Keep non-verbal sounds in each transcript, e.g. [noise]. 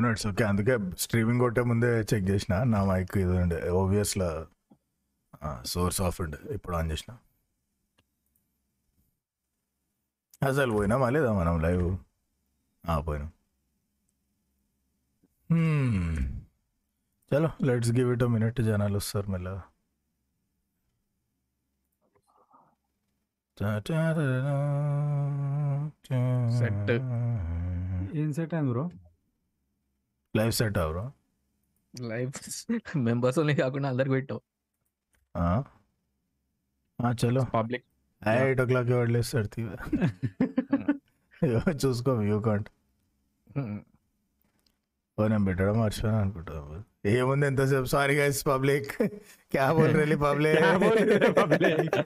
No it's okay అందుకే streaming కొట్టే ముందే చెక్ చేసిన. నా మైక్ ఇది ఉండే. ఓవియస్లో సోర్స్ ఆఫ్ ఉండే. ఇప్పుడు ఆన్ చేసిన. అసలు పోయినామా లేదా మనం లైవ్ పోయినాం. Hmm. చలో లెట్స్ గివ్ ఇట్ మినిట్ జనాలు వస్తారు మెల్లగా Set. ఏం సెట్ అయింది బ్రో ಲೈಫ್ ಸೆಟ್ ಅವರು ಲೈಫ್ ಮೆಂಬರ್ಸ್ ಓನ್ಲಿ ಕಾకుండా అందరికి పెట్టావు ఆ ఆ చలో పబ్లిక్ 8 o'clock కి వడ్లేస్ సర్తీవ చూసుకో యూ కాంట్ ఓ నేను పెట్టడం మర్చిపోయాను అనుకుంటాను ఏముంది ఎంతసేపు సారీ గైస్ పబ్లిక్ క్యా బోల్ రేలి పబ్లిక్ క్యా బోల్ రేలి పబ్లిక్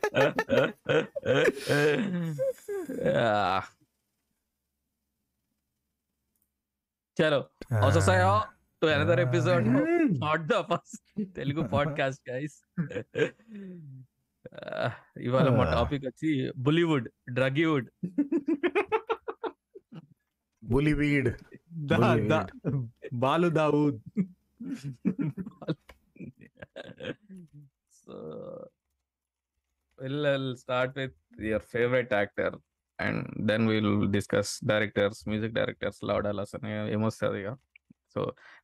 चलो also say ho to another episode of not the first Telugu podcast guys ఇవాళ మా టాపిక్ వచ్చి బులీవుడ్ డ్రగీవుడ్ బులీవీడ్ బాలు Dawood so will start with your favourite actor and then we'll discuss directors music directors laudalas అని ఏమొస్తుంది ఇక so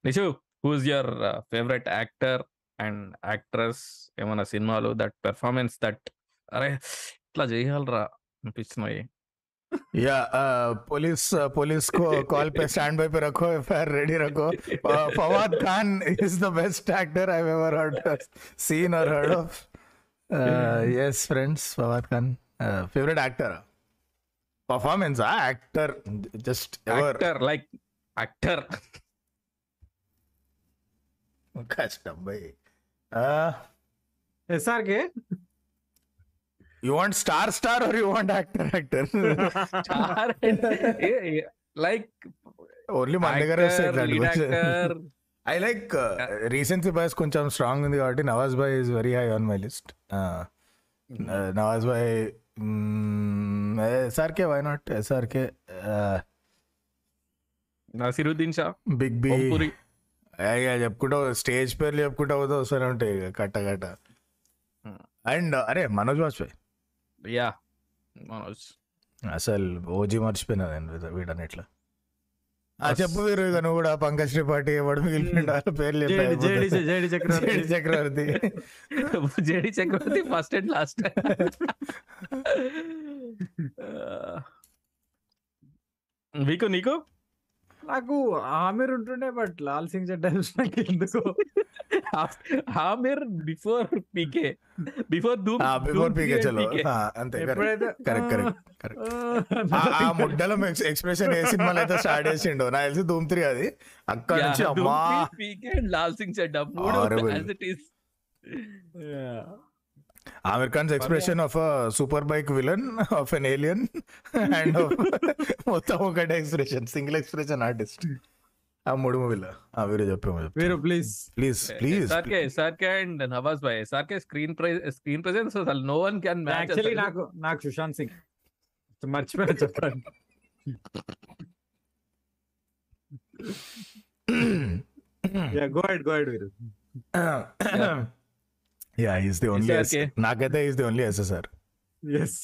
Nishu who's your favourite actor and actress ఏమైనా సినిమాలు that performance that అరే ఇట్లా చేయాలరా అనిపించినాయి या पुलिस पुलिस को कॉल पे स्टैंड बाय पे रखो एफआईआर रेडी रखो Uh, Fawad Khan is the best actor I ever heard seen or heard of uh, yes friends Fawad Khan uh, favorite actor performance actor just actor like actor కష్టం by. SRK? You want star star are you want actor actor like only మన దగ్గర I like boys కొంచెం strong ఉంది కాబట్టి Nawaz bye is very high on my list Nawaz bye SRK why not SRK Naseeruddin Shah? Big B. Om Puri చెప్పుకుంటా stage పేర్లు చెప్పుకుంటా పోతే వస్తూనే ఉంటాయి ఇక కట్ట కట్ట. అండ్ అరే మనోజ్ వాజ్పేయి. యా మనోజ్. అసలు ఓజీ మర్చిపోయినా నేను వీడనట్లా ఆ చెప్పు వీరు ఇక నువ్వు కూడా పంకజ్ త్రిపాఠి ఎవడు మిగిలిన పేర్లు JD Chakravarthy. Chakravarthy. [laughs] JD Chakravarthy first and last. [laughs] Week నీకు? నాకు ఆమెర్ ఉంటుండే బట్ లాల్ సింగ్ చడ్డా నాకు ఎందుకు ఆమిర్ బిఫోర్ పీకే. బిఫోర్ ధూమ్ ఆ బిఫోర్ పీకే చలో ఆ, అంతే కరెక్ట్ కరెక్ట్ కరెక్ట్ ఆ ముడ్డలో ఎక్స్ప్రెషన్ ఏ సినిమాలో అయితే స్టార్ట్ చేసిండో నాకు తెలిసి ధూమ్ త్రీ అది. అక్కడ నుంచి అమ్మా. పీకే లాల్ సింగ్ చెడ్డా మూడు Horrible. Aamir Khan's expression of super bike villain of an alien and మొత్తం ఒకటే ఎక్స్ప్రెషన్ సింగిల్ ఎక్స్ప్రెషన్ ఆర్టిస్ట్ ఆ మూడు మూవీలో. ఆ వీరు చెప్పాము Veeru please please please SRK SRK and Nawaz Bhai SRK screen prize screen presence అసలు no one can match actually నాకు నాకు సుశాంత్ సింగ్. మర్చిపోయినా చెప్పండి. Go head go ahead Veeru. [coughs] Yeah is the only. నాకైతే is the only SSR S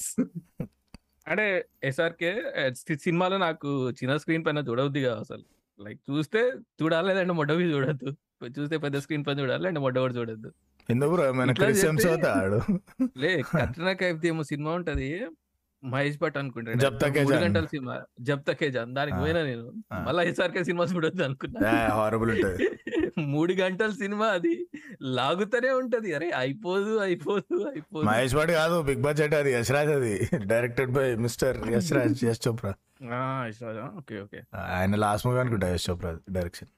అంటే SRK సినిమాలో నాకు చిన్న స్క్రీన్ పైన చూడవద్దు కదా అసలు. లైక్ చూస్తే చూడాలి లేదంటే మొట్టవి చూడొద్దు. చూస్తే పెద్ద స్క్రీన్ పైన చూడాలి అంటే మొట్ట కూడా చూడొద్దు. ఎందుకు లే కట్రినా కైఫ్ ఏమో సినిమా ఉంటది. మహేష్ భట్ అనుకుంటాడు జబ్ తకే మూడు జాన్. గంటల సినిమా. జబ్ తకే జాన్. దానికి. పోయినా నేను. మళ్ళీ ఎస్ఆర్కే సినిమా చూడొద్దు అనుకున్నా. హారబుల్ ఉంటుంది. [laughs] మూడు గంటల సినిమా అది. లాగుతూనే ఉంటది. అరే అయిపోదు అయిపోదు అయిపోదు. మహేష్ భట్ కాదు బిగ్ బడ్జెట్ అది యశ్రాజ్ అది. Directed by mister Yashraj [laughs] Yash Chopra. Okay okay. ఆయన లాస్ట్ మూవీ అనుకుంటా Yash Chopra direction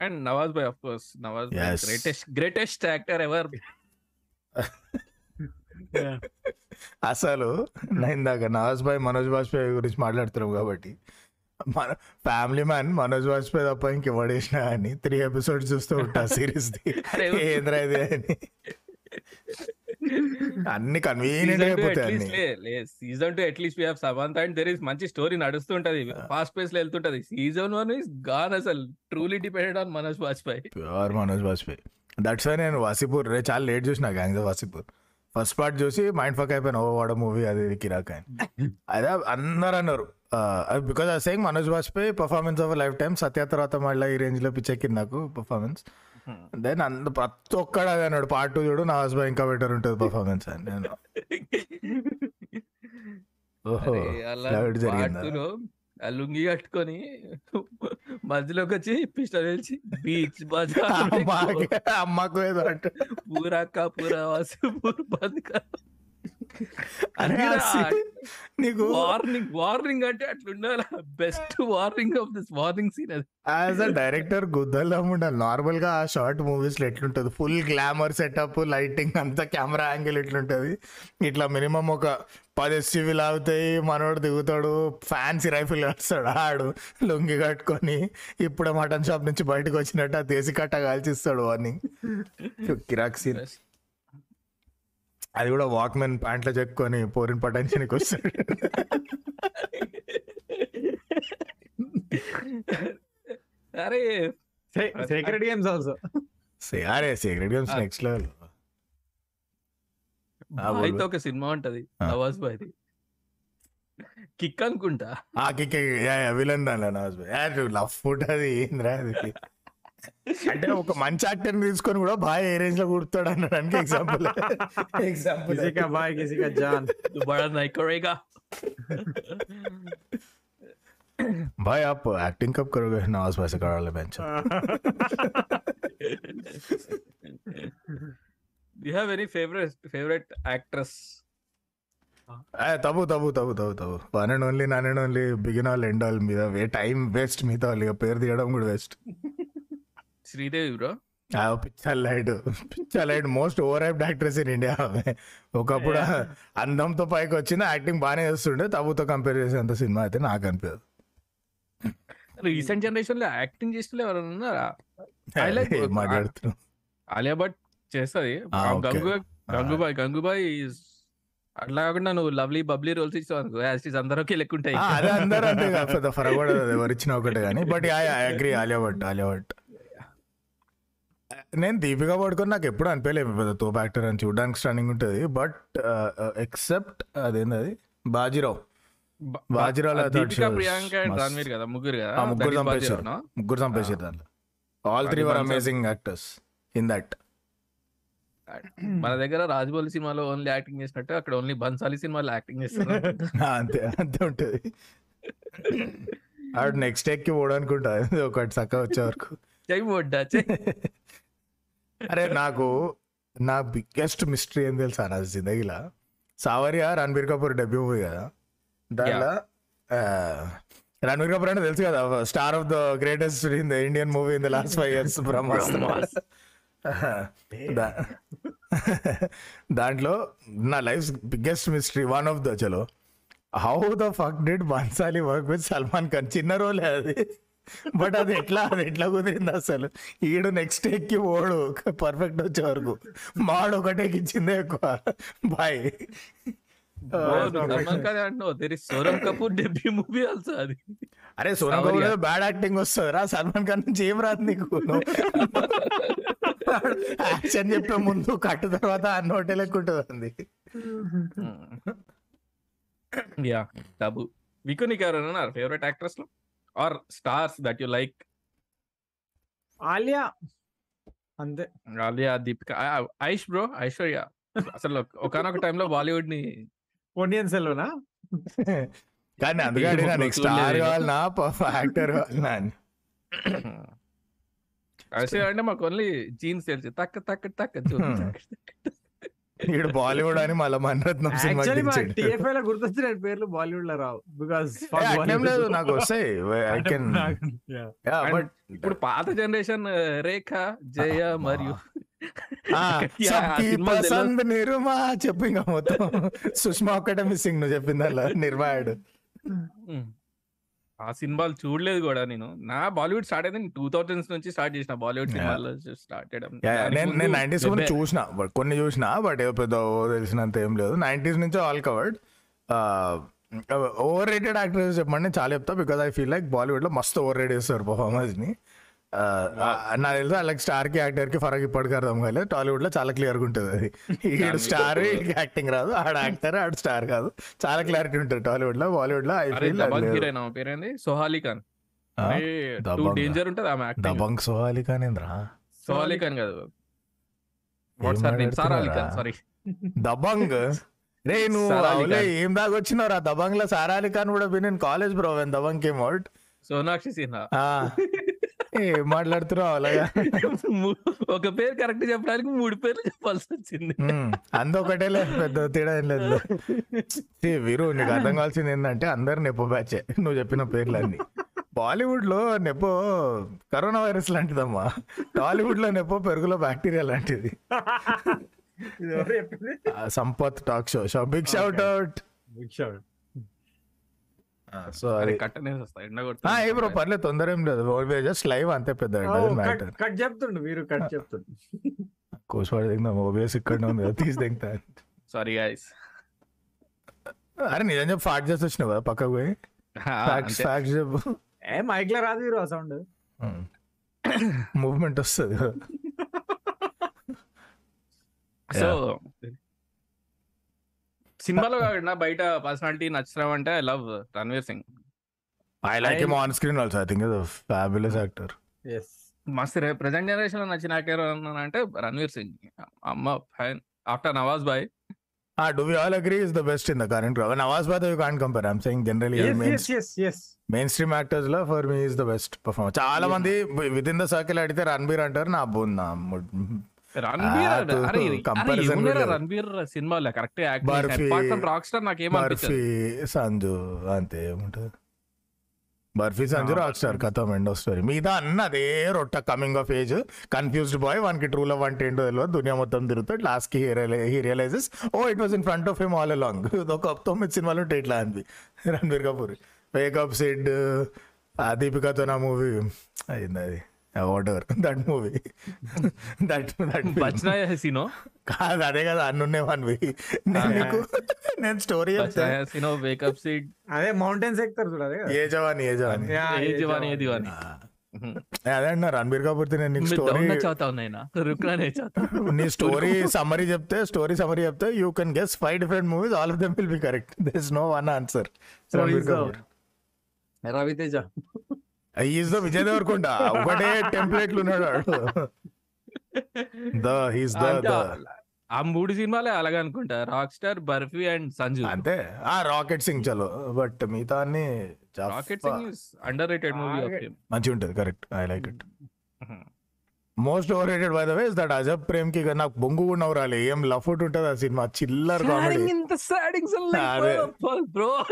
and Nawaz Bhai of course Nawaz. Greatest greatest actor ever అసలు నా ఇందాక నవాజ్ భాయ్ మనోజ్ వాజ్పేయి గురించి మాట్లాడుతున్నాం కాబట్టి మన ఫ్యామిలీ మ్యాన్ మనోజ్ వాజ్పేయి తప్ప ఇంకెవడేసినా అని త్రీ ఎపిసోడ్స్ చూస్తూ ఉంటా సిరీస్. ఏంద్రా ఇది అని. అన్ని కన్వీనియంట్ అయిపోతాయి season two at least we have Samantha and there is మంచి స్టోరీ నడుస్తుంటది. ఫాస్ట్ పేస్లో వెళ్తుంటది. సీజన్ వన్ ఇస్ గాన్ అసలు. Truly depended on Manoj Vajpayee. Pure Manoj Vajpayee. That's why నేను వాసిపూర్ రే చాలా లేట్ చూసిన gangs of Wasseypur. First part చూసి మైండ్ ఫక్ అయిపోయిన ఓ వాడ మూవీ అది కిరాక్ అని. అదే అందరు అన్నారు. Because I saying Manoj Vajpayee performance of lifetime Satya తర్వాత మళ్ళీ ఈ రేంజ్లో పిచ్చెక్కింది నాకు పర్ఫార్మెన్స్ దెన్ అంద ప్రతి ఒక్కడు అదే అన్నాడు పార్ట్ టూ చూడు నా హస్బెండ్ ఇంకా బెటర్ ఉంటుంది పర్ఫార్మెన్స్ అని. నేను [laughs] ఓహో జరిగిందా? ఆ లుంగి కట్టుకొని మధ్యలోకి వచ్చి పిస్టల్ వేసి బీచ్ [laughs] బజార్ అమ్మకి అమ్మకు ఏదో అంటే పూరా పూరా వాసు పూర్ బంద్ నీకు వార్నింగ్ వార్నింగ్ అంటే అట్లుండాలి. Best warning of this warning scene అది. యాజ్ అ డైరెక్టర్ గుద్దలం ఉండాలి నార్మల్గా ఆ షార్ట్ మూవీస్లో ఎట్లుంటది? ఫుల్ గ్లామర్ సెటప్ లైటింగ్ అంతా కెమెరా యాంగిల్ ఎట్లుంటది? ఇట్లా మినిమం ఒక పది ఎస్యూవీలు ఆగుతాయి మనోడు దిగుతాడు ఫ్యాన్సీ రైఫిల్ కడతాడు ఆడు లొంగి కట్టుకొని ఇప్పుడే మటన్ షాప్ నుంచి బయటకు వచ్చినట్టు ఆ దేశీ కట్ట కాల్చిస్తాడు వార్నింగ్. [laughs] కిరాక్ సీన్. అది కూడా వాక్మెన్ ప్యాంట్లో చెక్కుని పోరిన పటాయించడానికి వస్తాడు. అరే సీక్రెట్ గేమ్స్ ఆల్సో అరే సీక్రెట్ గేమ్స్ నెక్స్ట్ లెవెల్ అయితే ఒక సినిమా ఉంటది. నవాజ్ బాయ్ది. కిక్ అనుకుంటా. ఆ కిక్ విలన్ దాని లవ్ ఫుట్ అది ఏంద్రా అది? అంటే ఒక మంచి యాక్టర్ తీసుకొని కూడా బాగా ఏ రేంజ్ లో కుడతాడు అనడానికి ఎగ్జాంపుల్ ఎగ్జాంపుల్ किसी का भाई किसी का जान బడా నై కరేగా भाई आप एक्टिंग कब करोगे नवाज भाई से करा ले bench you have any favourite favourite actress Tabu Tabu Tabu Tabu Tabu one and only none and only begin all end all మీద టైం వేస్ట్ మిగతా వాళ్ళు ఇక పేరు తీయడం కూడా waste Sridevi bro picture light most over hyped actress in India. ఒకప్పుడు అందంతో పైకి వచ్చిన యాక్టింగ్ బాగానే చేస్తుండే తబుతో కంపేర్ చేసేంత సినిమా అయితే నాకు అనిపించదు రీసెంట్ జనరేషన్లో యాక్టింగ్ చేసిన ఎవరైనా ఉన్నారా? ఆలియా భట్ చేస్తుంది. గంగుబాయ్ గంగుబాయ్ అట్లా కాకుండా నువ్వు లవ్లీ బబ్లీ రోల్స్ అనుకో. యాజ్ అందరికి లెక్కుంటాయి. అదే అందరూ అంతే ఫరగొడదు అది ఎవరు ఇచ్చినా ఒకటే కానీ but I agree Alia Bhatt Alia Bhatt. నేను దీపిక పడుకొని నాకు ఎప్పుడు అనిపించలేదు పెద్ద తోపు యాక్టర్ అని చూడడానికి స్టన్నింగ్ ఉంటుంది. బట్ ఎక్సెప్ట్ అదేంది అది బాజీరావు. బ- బాజీరావులో ఆ I thought she Deepika Priyanka. Ranveer కదా ముగ్గురు కదా? ముగ్గురు చంపేశారు. బాజీరావు? ముగ్గురు చంపేసారు దాంట్లో. All three were amazing actors in that మన దగ్గర రాజమౌళి సినిమాలో ఓన్లీ యాక్టింగ్ చేసినట్టు అక్కడ ఓన్లీ బన్సాలి సినిమాలో యాక్టింగ్ చేస్తున్నారు [laughs] అంతే అంతే ఉంటుంది. ఆవిడ నెక్స్ట్ ఎక్కి పోవడానుకుంటా. ఒకటి చక్క వచ్చే వరకు. జై బొడ్డా జై అరే నాకు నా బిగ్గెస్ట్ మిస్టరీ ఏం తెలుసా నా జిందగీలా? సావరియా రణబీర్ కపూర్ డెబ్యూ మూవీ కదా? దాంట్లో రణబీర్ కపూర్ అంటే తెలుసు కదా star of the greatest in the Indian movie in the last five years Brahmastra. దా- దాంట్లో నా life biggest mystery one of the చలో how the fuck did Bansali work with Salman Khan చిన్న రోలే అది. బట్ అది ఎట్లా అది ఎట్లా కుదిరింది అసలు? ఈడు నెక్స్ట్ ఎక్కి ఓడు పర్ఫెక్ట్ వచ్చే వరకు. మాడు ఒకటే ఇచ్చిందే ఎక్కువ. Bye is Sonam Kapoor debut movie also అది? అరే సోనం. కపూర్ బ్యాడ్ యాక్టింగ్ వస్తుంది రా. సల్మాన్ ఖాన్ నుంచి ఏం రాదు నీకు? యాక్షన్ చెప్పే ముందు కట్టు తర్వాత అన్న హోటల్ ఎక్కువ ఉంటుంది yeah Tabu favourite యాక్ట్రెస్లో? Are stars that you like Alia అంతే. ఆలియా దీపిక ఐష్ బ్రో ఐశ్వర్య అసలు ఒకనొక టైంలో బాలీవుడ్ని పొన్నియన్ సెల్వనా కానీ అందుకే అడిగినా నీకు [laughs] స్టార్. కావాలనా? యాక్టర్ కావాలనా అని. ఐశ్వర్య అంటే మాకు ఓన్లీ జీన్స్ తెలుసు. తక్క తక్క తక్క చూ ఈడు బాలీవుడ్ అని మళ్ళీ మణరత్నం సినిమా. టిఎఫ్ఐ లో గుర్తొచ్చిన పేర్లు బాలీవుడ్లో రావు బికాస్ లేదు నాకు వస్తాయి. ఐ కెన్ బట్ ఇప్పుడు పాత జనరేషన్ రేఖ జయ మరియు. [laughs] పసంద్ నిర్మా చెప్పు ఇంకా మొత్తం. [laughs] సుష్మా ఒక్కటే మిస్సింగ్ నువ్వు చెప్పింది అలా నిర్మాయుడు Hmm. ఆ సినిమాలు చూడలేదు కూడా నేను. నా బాలీవుడ్ స్టార్ట్ అయింది టూ థౌజండ్స్ నుంచి స్టార్ట్ చేసిన బాలీవుడ్. సినిమాలు స్టార్ట్ చేయడం. నేను నైన్టీస్. చూసిన కొన్ని చూసిన బట్ ఏదో పెద్ద తెలిసినంత ఏం లేదు. నైన్టీస్ నుంచి all covered. Over rated actors చెప్పండి చాలా చెప్తా బికాస్ ఐ ఫీల్ లైక్ బాలీవుడ్లో మస్తు ఓవర్ రేట్ చేస్తారు పర్ఫార్మెన్స్ని. Uh, నాకు తెలుసు లైక్ స్టార్కి యాక్టర్కి ఫరక్ ఇప్పటికి అర్థం కాలేదు టాలీవుడ్లో చాలా క్లియర్గా ఉంటుంది అది. ఈడు స్టార్ యాక్టింగ్ రాదు. ఆడ యాక్టర్ ఆడ స్టార్ కాదు. చాలా క్లారిటీ ఉంటుంది టాలీవుడ్లో బాలీవుడ్లో ఐ అరే ఫీల్ దబంగ్ హీరోయిన్? ఆమె పేరేంది? సోహాలి ఖాన్. డేంజర్ ఉంటుంది ఆమె దబంగ్ సోహాలి కానేంద్రా సోహాలి ఖాన్ కాదు. సారా ఖాన్ దబంగ్? రే నువ్వు ఖాన్. ఏం దాకా వచ్చినావు రా దబంగ్లో సారా అలీ ఖాన్ కూడా win college bro Dabangg came out Sonakshi Sinha. ఏం మాట్లాడుతున్నావు అలాగా? ఒక పేరు కరెక్ట్ చెప్పడానికి మూడు పేర్లు చెప్పాల్సి వచ్చింది. అంత ఒకటేలే పెద్ద తేడా ఏం లేదు. వీరు నీకు అర్థం కావాల్సింది ఏంటంటే అందరు నెపో బ్యాచే. నువ్వు చెప్పిన పేర్లన్నీ. బాలీవుడ్లో నెపో కరోనా వైరస్ లాంటిదమ్మా. టాలీవుడ్లో నెపో పెరుగులో బ్యాక్టీరియా లాంటిది. Sampath talk show. Show big shout out. Big shot. So అరే అది ఎండ ఆ, ఏ బ్రో పర్లేదు తొందర ఏం లేదు. జస్ట్ లైవ్ అంతే పెద్ద మ్యాటర్ కట్ చెప్తుండు మీరు కట్ చెప్తుండు. కోసవాడి దిగుదాం ఓబిఎస్ ఇక్కడ ఉంది కదా, తీసి దిగుతా సారీ గైస్ అరే నిజం చెప్పి ఫాట్ చేసి వచ్చినావు? కదా పక్కకు పోయి? ఫ్యాక్ట్స్ ఫ్యాక్ట్స్ చెప్పు. ఏ మైక్లో రాదు మీరు సౌండ్ మూవ్మెంట్ వస్తుంది. సో సినిమాలో కాకుండా బయట పర్సనాలిటీ నచ్చడం అంటే I love Ranveer Singh. I like him on screen also I think fabulous actor yes మస్తు ప్రెసెంట్ జనరేషన్లో నచ్చిన యాక్టర్ అంటే రణ్వీర్ సింగ్. అమ్మ ఫైన్ ఆఫ్టర్ నవాజ్ బాయ్ Ah, do we all agree is the best in the current crowd? Nawaz Bhai, you can't compare. I'm saying generally ఎస్ main, ఎస్ yes ఎస్ mainstream actors లో for me is the best performer. చాలా మంది within the circle అడిగితే రణబీర్ అంటారు నా bone నా రణబీర్ అరే comparison ఏమున్నారా video. రణబీర్? సినిమాలో correct Barfi, acting rock star నాకు ఏమనిపించదు బర్ఫీ సంజు అంతే ఏముంటది? బర్ఫీ సంజు రాక్ స్టార్ కథం ఎండ్ ఆఫ్ స్టోరీ మీద అన్న అదే రొట్ట coming of age confused boy వానికి ట్రూ లవ్ అంటే ఏంటో తెలియదు దునియా మొత్తం తిరుగుతాడు. లాస్ట్కి he realises oh it was in front of him all along ఒక తొమ్మిది సినిమాలు ఉంటాయి ఇట్లా అనిపి రణబీర్ కపూర్. వేకప్ సిడ్ దీపికాతో నా మూవీ అయింది అది. Water that movie that that Bachna Haseeno కాదు అదే కదా అన్నున్నే వన్వి నేను నేను story Haseeno wake up Sid అదే మౌంటైన్స్ ఎక్కుతారు చూడ అదే ఏ జవాని ఏ జవాని. ఏ జవాని ఏ దివాని. అదే అన్న రణబీర్ కపూర్ నేను నీకు స్టోరీ [laughs] నీ. స్టోరీ సమరీ చెప్తే స్టోరీ సమరీ చెప్తే you can guess five different movies all of them will be correct this no one answer Ranbir Kapoor. Ravi Teja is the Vijay Deverakonda ఒకటే టెంప్లెట్లు ఉన్నాడు ద హీస్ ద ఆ మూడు సినిమాలే అలాగే అనుకుంటా. Rock star Barfi and Sanju అంతే. ఆ రాకెట్ సింగ్ చలో. బట్ మిగతా అన్ని rocket Singh under rated movie మంచిగా ఉంటుంది correct I like it most overrated by the way that Ajab ప్రేమ్కి నాకు బొంగు కూడా నవ్వురాలి. ఏం లఫుట్ ఉంటుంది ఆ సినిమా. చిల్లర్ కామెడీ. ఇంత సాడింగ్స్ అదే. బ్రో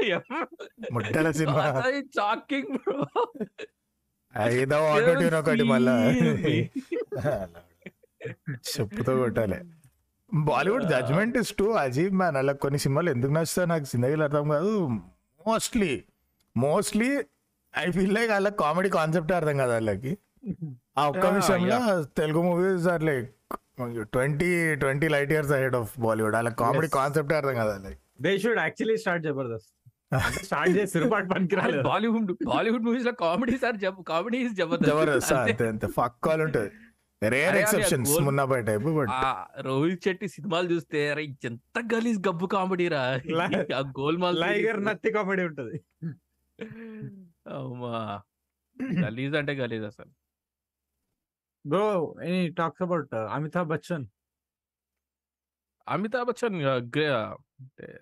ముట్టల సినిమా. షాకింగ్ బ్రో ఏదో ఆటో ట్యూన్ ఒకటి మళ్ళా. చెప్పుతో కొట్టాలి. బాలీవుడ్ జడ్జ్మెంట్ ఇస్ టు అజీబ్ మ్యాన్. అలా కొన్ని సినిమాలు ఎందుకు నచ్చుతాయి? నాకు జిందగీలో అర్థం కాదు. Mostly mostly I feel like వాళ్ళకి కామెడీ కాన్సెప్ట్ అర్థం కాదు వాళ్ళకి. ఆ ఒక్క విషయంలో Telugu movies are like twenty twenty light years ahead of Bollywood వాళ్ళకి కామెడీ. కాన్సెప్ట్ అర్థం కాదు they should actually start Jabardasth start చేసి సిరుపాటు పనికి రాలేదు బాలీవుడ్ బాలీవుడ్ మూవీస్లో comedy sir comedy is Jabardasth Jabardasth అంతే. అంతే ఫక్ కాల్ ఉంటుంది rare exceptions Munnabhai type but Rohit Shetty సినిమాలు చూస్తే అరే ఎంత గలీజ్ గబ్బు కామెడీ రా. గోల్మాల్ లైగర్ నత్తి కామెడీ ఉంటది. అమ్మా. గలీజ్ అంటే గలీజ్ అసలు. Bro any talks about Amitabh Bachchan Amitabh Bachchan grey అంటే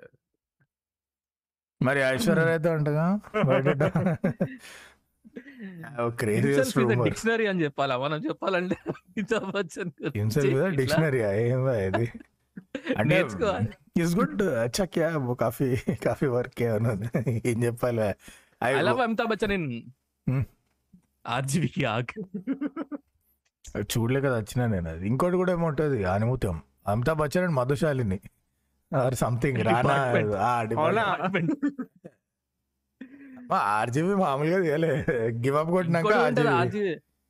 మరి ఐశ్వర్య అయితే ఉంటగా డిక్షనరీ అని చెప్పాలా? మనం చెప్పాలంటే అమితాబ్ బచ్చన్ ఇట్లా? డిక్షనరీ ఏం ఇది? అంటే నేర్చుకోవాలి. గుడ్ అచ్చా క్యా वो కాఫీ కాఫీ వర్క్ ఉన్నది ఏం చెప్పాలి? I love Amitabh Bachchan in Hmm. ఆగ్. చూడలే కదా వచ్చినా నేను. అది ఇంకోటి కూడా ఏముంటది? అనుమూత్యం Amitabh Bachchan and Madhushalini. Or something. Rana. RGB. మామూలుగా తీయలే గివ్ అప్ కొట్టినాక.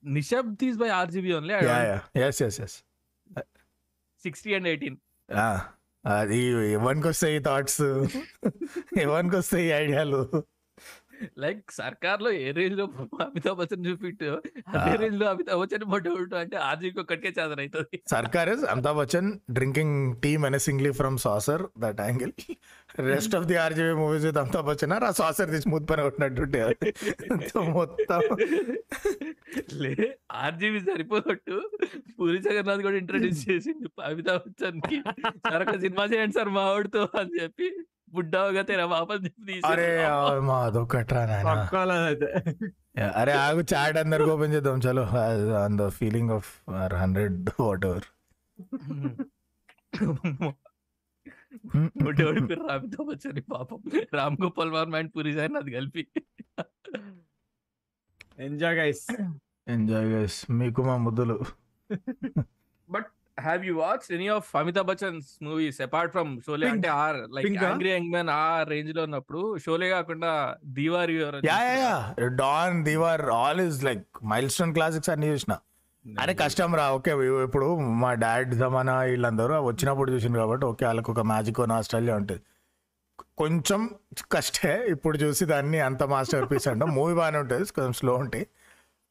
నిషబ్ తీస్ by RGB only yeah yeah yes yes yes sixty and eighteen అది ఎవరికి వస్తాయి థాట్స్ ఎవరికి వస్తాయి ఐడియాలు లైక్ సర్కార్లో ఏ రేంజ్లో అమితాబ్ బచ్చన్ చూపిట్టు అదే రేంజ్లో అమితాబ్ బచ్చన్ మొట్ట అంటే ఆర్జీబీ ఒక్కడికే చాదన అవుతుంది Sarkar is Amitabh Bachchan drinking tea menacingly from saucer that angle. Rest of the RGB movies with Amitabh Bachchan ఆ సాసర్ తీసి మూత్ పైన కొట్టినట్టుంటే మొత్తం లే ఆర్జీబీ సరిపోనట్టు పూరి జగన్నాథ్ కూడా ఇంట్రడ్యూస్ చేసింది అమితాబ్ బచ్చన్కి సార్ ఒక సినిమా చేయండి సార్ మా వాడితో అని చెప్పి. బుడ్డావుగా తెర వాపస్ తీసి అరే మా అదొకట్రా నాయన పక్కాల అయితే అరే ఆగు చాట్ అందరికి ఓపెన్ చేద్దాం చలో on the feeling of hundred whatever బుడ్డవాడి పేరు అమితాబ్ బచ్చన్ పాపం రామ్ గోపాల్ వర్మ అండ్ పూరి జగన్నాథ్ కలిపి ఎంజాయ్ గైస్ ఎంజాయ్ గైస్ మీకు మా ముద్దులు have you watch any of Amitabh Bachchan's movies apart from Sholay. అంటే are like? Angry young man ఆ రేంజ్లో ఉన్నప్పుడు షోలే కాకుండా Deewaar your yeah yeah yeah. Don Deewaar all is like milestone classics అన్ని చూసిన. అరే కష్టం రా. ఓకే ఇప్పుడు మా డాడ్ జమానా వీళ్ళందరూ వచ్చినప్పుడు చూసింది కాబట్టి ఓకే వాళ్ళకి ఒక మ్యాజిక్ ఆస్ట్రేలియా ఉంటుంది. కొంచెం కష్టే ఇప్పుడు చూసి దాన్ని అంత మాస్టర్ పీస్ అంటే. మూవీ బాగానే ఉంటుంది కొంచెం స్లో ఉంటాయి.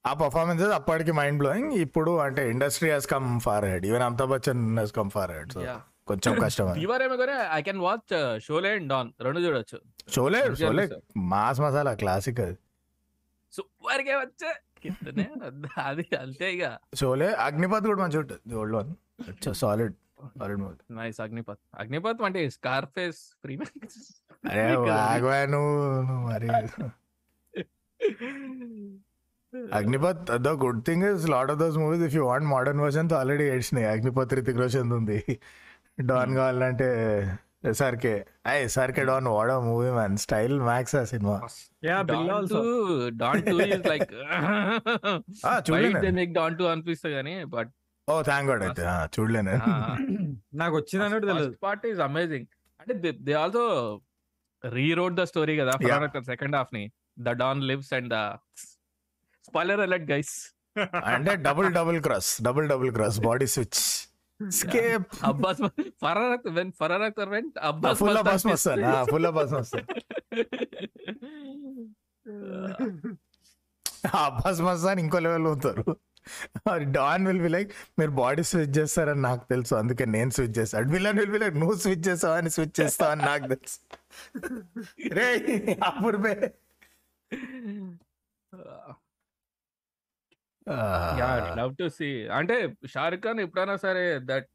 ఆ పర్ఫార్మెన్సెస్ అప్పటికి మైండ్ బ్లోయింగ్ ఇప్పుడు అంటే industry has come far ahead even Amitabh Bachchan has come far ahead so. కొంచెం [coughs] కష్టం I can watch Sholay and Don రెండు చూడొచ్చు. షోలే షోలే. మాస్ మసాలా క్లాసిక్ అది. సూపర్గా వచ్చే అది అంతే ఇక షోలే అగ్నిపత్ కూడా మంచిగా ఉంటుంది old one solid solid movie nice Agneepath Agneepath అంటే స్కార్ ఫేస్ ఫ్రీ అరే [laughs] నువ్వు మరి. [laughs] Agneepath the good thing is lot of those movies if you want modern versions already ఏడ్చినాయి. Agnipath Hrithik Roshan ఉంది. డాన్ కావాలంటే ఎస్ఆర్కే అయ్యి ఎస్ఆర్కే డాన్ వాడ మూవీ మ్యాన్ స్టైల్ మ్యాక్స్ ఆ cinema. Yeah bill also Don two is like ఆ, చూడలేను. నీకు డాన్ టూ అనిపిస్తుంది కానీ బట్ ఓ థ్యాంక్ గాడ్ అయితే. ఆ, చూడలేను. [clears throat] నాకు వచ్చింది అన్నట్టు తెలియదు పార్ట్ ఈస్ అమేజింగ్ అంటే they also rewrote the story కదా. Second హాఫ్ని. The Don lives and spoiler alert guys అంటే double double cross double double cross body switch scape Abbas ఫరార్ when Farhan Akhtar went Abbas ఫుల్ బస్ వస్తాను ఫుల్ బస్ వస్తాను అబ్బాస్ మస్తాన్ ఇంకో లెవెల్ అవుతారు. డాన్ విల్ బి లైక్ మీరు బాడీ స్విచ్ చేస్తారని నాకు తెలుసు. అందుకే నేను స్విచ్ చేస్తాను విలన్ విల్ బి లైక్ నువ్వు స్విచ్ చేస్తావు? అని స్విచ్ చేస్తావు? అని నాకు తెలుసు. [laughs] రే అప్పుడు లవ్ టు సీ. అంటే షారుఖ్ ఖాన్ ఎప్పుడైనా సరే దట్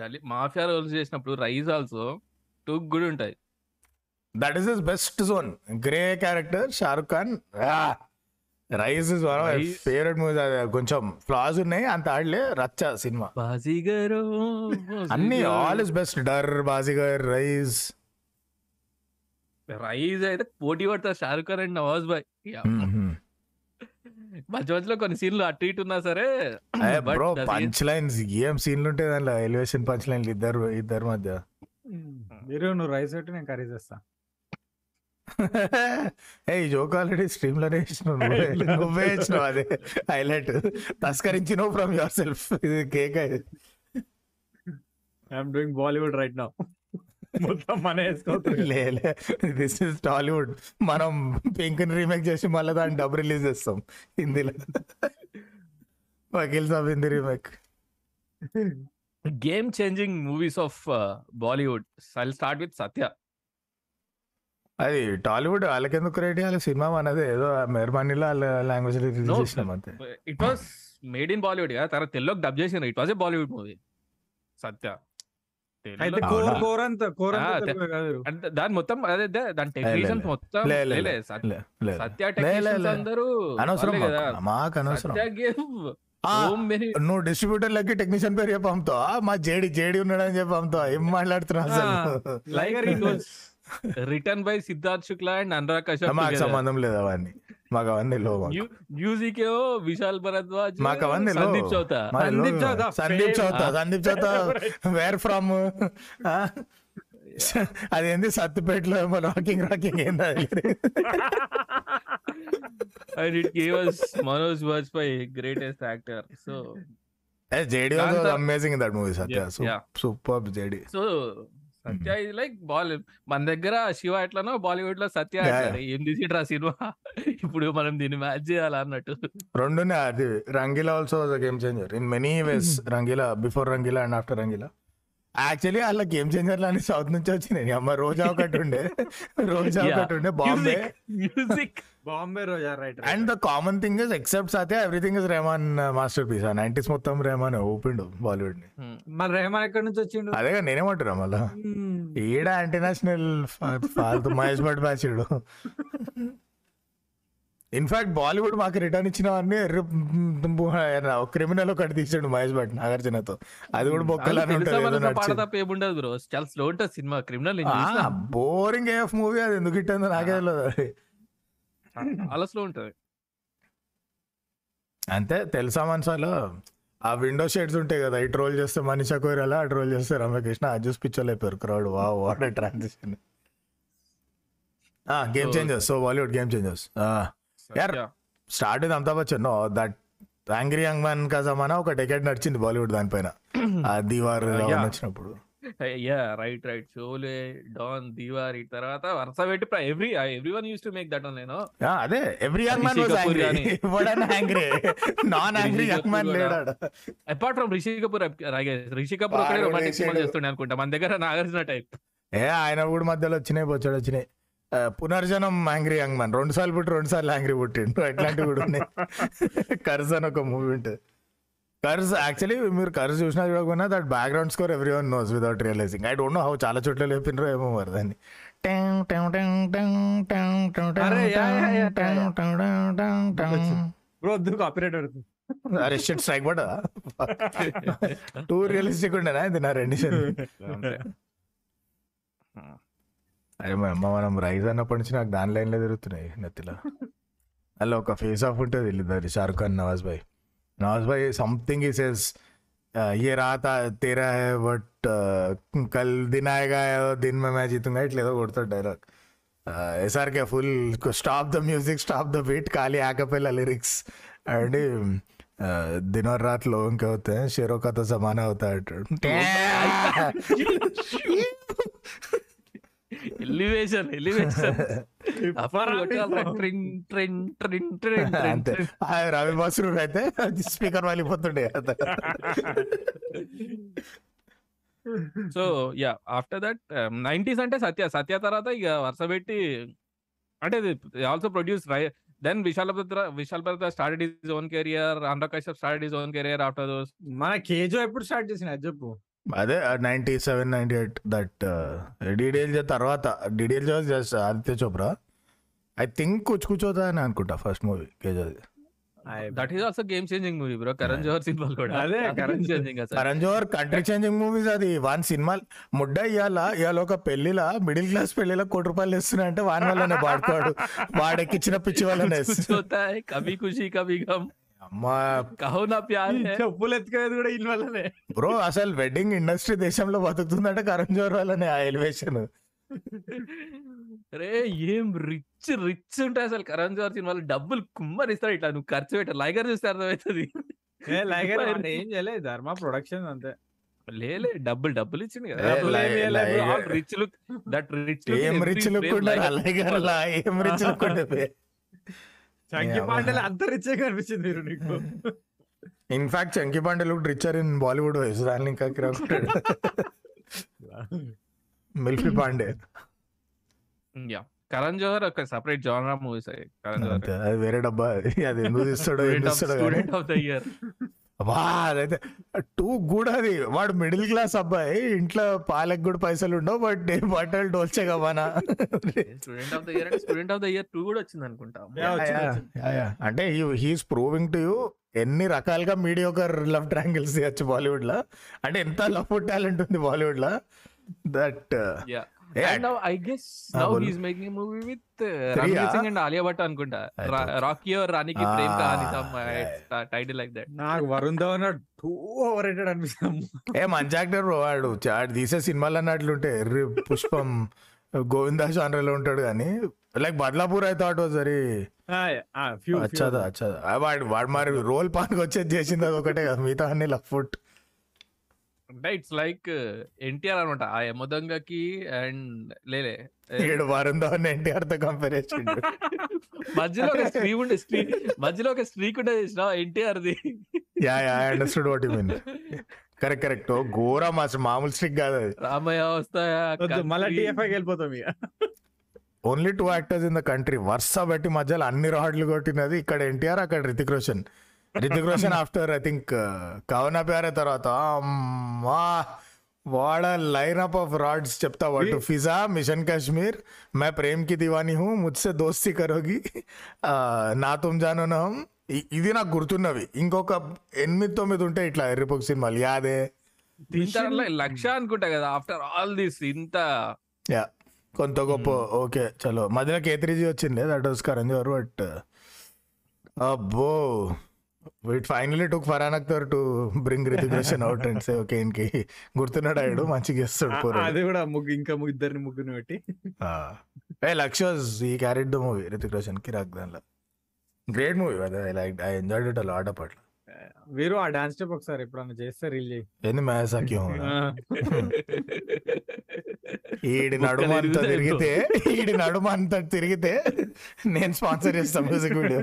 గలి మాఫియా రోల్స్ చేసినప్పుడు రైజ్ ఆల్సో టూ గుడ్ ఉంటాయి. That is best zone grey character Shahrukh Khan Raees is one favourite movie కొంచెం ఫ్లాస్ ఉన్నాయి. అంత ఆడలే. రచ్చ సినిమా. బాజీగారు అన్ని all is best Darr Baazigar Raees Raees అయితే పోటీ పడతారు. షారుఖ్ ఖాన్ అండ్ నవాజ్ బాయ్ మధ్య మధ్యలో కొన్ని సీన్లు అటు ఇటు ఉన్నా సరే [clears throat] బ్రో పంచ్ లైన్స్ ఏం సీన్లు ఉంటాయి దాంట్లో ఎలివేషన్ పంచ్ లైన్లు ఇద్దరు ఇద్దరు మధ్య. మీరు నువ్వు రైస్ పెట్టి నేను కర్రీ చేస్తా. ఏ జోక్ ఆల్రెడీ స్ట్రీమ్లోనే ఇచ్చినావు నువ్వే [laughs] నువ్వే ఇచ్చినావు అదే హైలైట్ తస్కరించినావు ఫ్రమ్ యువర్ సెల్ఫ్ ఇది cake I'm doing Bollywood right now మొత్తం మన లేలే దిస్ ఇస్ టాలీవుడ్ మనం పింక్ రీమేక్ చేసి మళ్ళీ దాన్ని డబ్ రిలీజ్ చేస్తాం. హిందీలో. Vakeel Saab Hindi remake game changing movies of Bollywood I start with Satya అది టాలీవుడ్ వాళ్ళకెందుకు క్రియేట్ చేయాలి సినిమా మనదే. ఏదో మెహర్బానీలో వాళ్ళ లాంగ్వేజ్ రిలీజ్ చేసినాం అంతే. It was made in Bollywood కదా. తర్వాత తెలుగుకి డబ్ చేసిన it was a Bollywood movie Satya దాని మొత్తం అదే దాని లే. మొత్తం. సత్య- టెక్నీషియన్స్. అందరూ అనవసరం మాకు. అనవసరం. నువ్వు డిస్ట్రిబ్యూటర్ లకి టెక్నీషియన్ పేరు చెప్పి అమ్ముతావా మా జేడి జేడి ఉన్నాడని చెప్పి అమ్ముతావా ఏం మాట్లాడుతున్నావు అసలు? Liger it was written by Siddharth Shukla and Anurag Kashyap మాకు సంబంధం లేదు అవన్నీ. మాకు అవన్నీ లో. మ్యూజిక్ ఏమో విశాల్ భరద్వాజ్ మాకు అవన్నీ సందీప్ చౌతా. సందీప్ చౌతా, సందీప్. చౌతా సందీప్ చౌతా వేర్ ఫ్రమ్ సత్తుపేటలో రాకింగ్ రాకింగ్ ఏంది అది and it gave us Manoj Vajpayee greatest actor so JD amazing that movie Satya. Super JD. So Satya ఇది లైక్ బాల్ మన దగ్గర శివ ఎట్లనో బాలీవుడ్లో సత్య ఏం తీసిట్రా సినిమా? ఇప్పుడు మనం దీన్ని మ్యాచ్ చేయాలి అన్నట్టు. రెండునే అది Rangeela also game changer in many ways Rangeela before Rangeela and after Rangeela. Actually వాళ్ళ గేమ్ చేంజర్లు అన్ని సౌత్ నుంచి వచ్చినాయి. అమ్మ రోజా ఒకటి ఉండే. రోజా. ఒకటి ఉండే. Bombay music Bombay Roja right and the common thing is except Satya everything is Rahman masterpiece nineties మొత్తం రెహమాన్ ఊపిండు బాలీవుడ్ని మరి రెహమాన్ ఎక్కడి నుంచి వచ్చిండు? అదేగా నేనేమంటున్నా మళ్ళా? మ్మ్. ఈడ international ఫాల్తు Mahesh Bhatt match in fact Bollywood మాకు రిటర్న్ ఇచ్చిన వాడిని క్రిమినల్ ఒకటి తీసాడు మహేష్ భట్ నాగార్జునతో. అది కూడా తప్ప ఏముండదు బ్రో. చాలా స్లో ఉంటుంది cinema. Criminal boring AF movie అది. ఎందుకు ఇట్టిందో నాకే తెలియదు. చాలా స్లో ఉంటది. అంతే తెలుసా మనసాలో? ఆ విండో షేడ్స్ ఉంటాయి కదా. ఇటు రోల్ చేస్తే మనీషా కోయిరాలా అటు రోల్ చేస్తే రమ్యకృష్ణ. అది చూసి అయిపోయారు. క్రౌడ్ వా what transition game changers so Bollywood game changers start with Amitabh Bachchan no that angry young man కా జమానా ఒక డెకెట్ నడిచింది బాలీవుడ్ దానిపైన ఆ దీవార్. వచ్చినప్పుడు yeah right right Sholay Don దీవారి తర్వాత వరుస పెట్టి every every one uses to make that నేను Yeah, అదే. Every young man Kapoor angry. ఇవ్వడానికి angry non angry young man. లేడాడు. Apart from Rishi Kapoor Rishi Kapoor ఒకటే వాడు రొమాంటిక్ సినిమా. చేస్తుండే అనుకుంటా. మన దగ్గర నాగార్జున టైప్ ఏ ఆయన కూడా మధ్యలో వచ్చినాయి బొచ్చాడు వచ్చినాయి. పునర్జనం యాంగ్రీ యంగ్ మ్యాన్. రెండు సార్లు పుట్టి రెండు సార్లు యాంగ్రీ పుట్టిండు. అట్లాంటివి కూడా ఉన్నాయి. కర్జ్ అని ఒక మూవీ ఉంటుంది. కర్జ్ యాక్చువల్లీ మీరు కర్జ్ చూసినా చూడకపోయినా that background score every one knows without realising I don't know how చాలా చోట్ల లేపినరో ఏమో మరి దాన్ని. అరే, షిట్ స్ట్రైక్ పడ్డా టూ రియలిస్టిక్ ఉండేనా ఇది నా రెండిషన్ అరే మా అమ్మ మనం రైజ్ అన్నప్పటి నుంచి నాకు దాని లైన్లో తిరుగుతున్నాయి నెత్తిలో అలా ఒక ఫేస్ ఆఫ్ ఉంటుంది వీళ్ళిద్దరు షారుఖ్ ఖాన్ నవాజ్ భాయ్ నవాజ్ భాయ్ సంథింగ్ ఈ సేస్ ये रात तेरा है बट कल दिन आएगा दिन में मैं जीतूंगा ఇట్లా ఏదో కొడతాడు dialogue SRK full stop the music stop the beat ఖాళీ ఆకపెల్ల లిరిక్స్ అండ్ दिन और रात लोगों के होते हैं शेरों का तो जमाना होता है ఎలివేషన్ ఎలివేషన్. [laughs] అంతే. రవి బస్రు అయితే స్పీకర్ వాలిపోతుండే. So yeah after that nineties అంటే సత్య సత్య తర్వాత ఇక వరుస పెట్టి అంటే also produce then Vishal Bhadra Vishal Bhadra started his own career Andhra Kashyap started his own career after those మన కేజో ఎప్పుడు స్టార్ట్ చేసిన అది చెప్పు. అదే ninety seven ninety eight that uh, DDLJ తర్వాత DDLJ just Aditya Chopra. I think కుచ్ కూర్చోదా అని అనుకుంటా ఫస్ట్ మూవీ కేజీ that is also game changing movie bro Karan Johar cinema కూడా. అదే Karan changing Karan Johar country changing movies అది. వన్ సినిమా ముడ్డ ఇవాళ ఇవాళ ఒక పెళ్ళిలా మిడిల్ క్లాస్ పెళ్ళిలో కోటి రూపాయలు ఇస్తున్నా అంటే వాని వల్లనే పాడుకోడు [laughs] వాడెక్కిచ్చిన పిచ్చి వల్లనే కవి ఖుషి కవి గమ్ అమ్మా. కహోనా ప్యార్ చెప్పులు ఎత్తుకోలేదు కూడా ఇన్ బ్రో అసలు వెడ్డింగ్ ఇండస్ట్రీ దేశంలో బతుకుతుందంటే కరణ్ జోర్ వల్లనే ఆ ఎలివేషన్ రే ఏం రిచ్ రిచ్ ఉంటాయి అసలు కరణ్ జోహర్ సినిమాలు. డబ్బులు కుమ్మరిస్తారు ఇట్లా నువ్వు ఖర్చు పెట్ట. లైగర్ చూస్తే అర్థమవుతుంది. లైగర్ ఏం చేయలేదు. ధర్మ ప్రొడక్షన్ అంతే. లేలే డబ్బులు డబ్బులు ఇచ్చింది కదా. రిచ్ లుక్ దట్ రిచ్ ఏం రిచ్ లుక్ ఏం రిచ్ లుక్ [laughs] చంకి పాండలు. అంత రిచ్ కనిపించింది మీరు నీకు. In fact Chunky Panday look richer in Bollywood wise దాన్ని ఇంకా కిరాకుంటాడు మిల్ఫీ పాండే. యా కరణ్ జోహర్ ఒక సెపరేట్ జానరా మూవీస్ కరణ్ జోహర్. అది వేరే డబ్బా. అది ఎందుకు తీస్తాడో. స్టూడెంట్ ఆఫ్ ద ఇయర్ వా అదైతే టూ కూడా అది. వాడు మిడిల్ క్లాస్ అబ్బాయి ఇంట్లో పాలకు కూడా పైసలు ఉండవు బట్ బట్టలు Dolce Gabbana student of the year అంటే student of the year two కూడా వచ్చింది అనుకుంటా. Yeah, వచ్చింది, వచ్చింది. అంటే హీస్ ప్రూవింగ్ టు యూ ఎన్ని రకాలుగా మీడియోకర్ లవ్ ట్రాంగిల్స్ తీయచ్చు బాలీవుడ్లో. అంటే ఎంత లవ్ టాలెంట్ ఉంది బాలీవుడ్లో. దట్ తీసే సినిమాలు అన్నట్లుంటే పుష్పం [laughs] గోవిందా జానర్లో ఉంటాడు కానీ లైక్ బద్లాపూర్ అయితే ఆటో సరే వాడు వాడు మరి రోల్ పాన్ వచ్చేది చేసింది అది ఒకటే కదా మిగతా అన్ని లఫ్ ఫుట్. అంటే ఇట్స్ లైక్ ఎన్టీఆర్ అనమాట. ఆ యమదొంగకి అండ్ లేలే ఏడు వారం ధవన్ ఎన్టీఆర్తో కంపేర్ చేసిండు మధ్యలో ఒక స్త్రీ ఉండే స్త్రీ మధ్యలో ఒక స్త్రీక్ ఉండే చూసిన NTR the yeah yeah I understood what you mean correct correct ఘోరం అసలు మామూలు స్ట్రిక్ కాదు అది. రామయ్య వస్తాయా మళ్ళీ కత్రి. టీఎఫ్ఐకి వెళ్ళిపోతాం ఇక. Only two actors in the country వరుస పెట్టి మధ్యలో అన్ని రాడ్లు కొట్టినది ఇక్కడ ఎన్టీఆర్ అక్కడ Hrithik Roshan. Hrithik Roshan after I think కవన ప్యారే తర్వాత అమ్మా వాడ లైన్ అప్ ఆఫ్ రాడ్స్ చెప్తా వాడు ఫిజా మిషన్ కాశ్మీర్ మే ప్రేమ్కి దివానీ హూ ముజ్సే దోస్తి కరోగి నా తుమ్ జానో ఇది నాకు గుర్తున్నవి. ఇంకొక ఎనిమిది తొమ్మిది ఉంటాయి ఇట్లా ఎర్రిపోక్ సినిమాలు. యాదే? లక్ష అనుకుంటా కదా ఆఫ్టర్ ఆల్ దిస్ ఇంత. యా కొంత గొప్ప ఓకే చలో. మధ్యలో కేత్రీజీ వచ్చింది that was Karan Johar but అబ్బో. We finally took Farhan Akhtar to bring Hrithik Roshan out and say okay ఇంకి గుర్తున్నాడు ఆయుడు మంచిగా ఇస్తాడు పూర అది కూడా ముగ్గు ఇంకా ముగ్గు ఇద్దరిని ముగ్గురిని పెట్టి. ఏ లక్షోస్ ఈ క్యారెట్ ద మూవీ రితిక్ రోషన్ కిరాక్ దానిలో great movie I like I enjoyed it lot అప్పట్లో. వీరు ఆ డాన్స్ స్టెప్ ఒకసారి ఎప్పుడన్నా చేస్తే రీల్ చేయి. ఏంది మ్యాస్ అక్యం ఈడి నడుమ అంతా తిరిగితే ఈడి నడుమ అంతా తిరిగితే నేను స్పాన్సర్ చేస్తాను మ్యూజిక్ వీడియో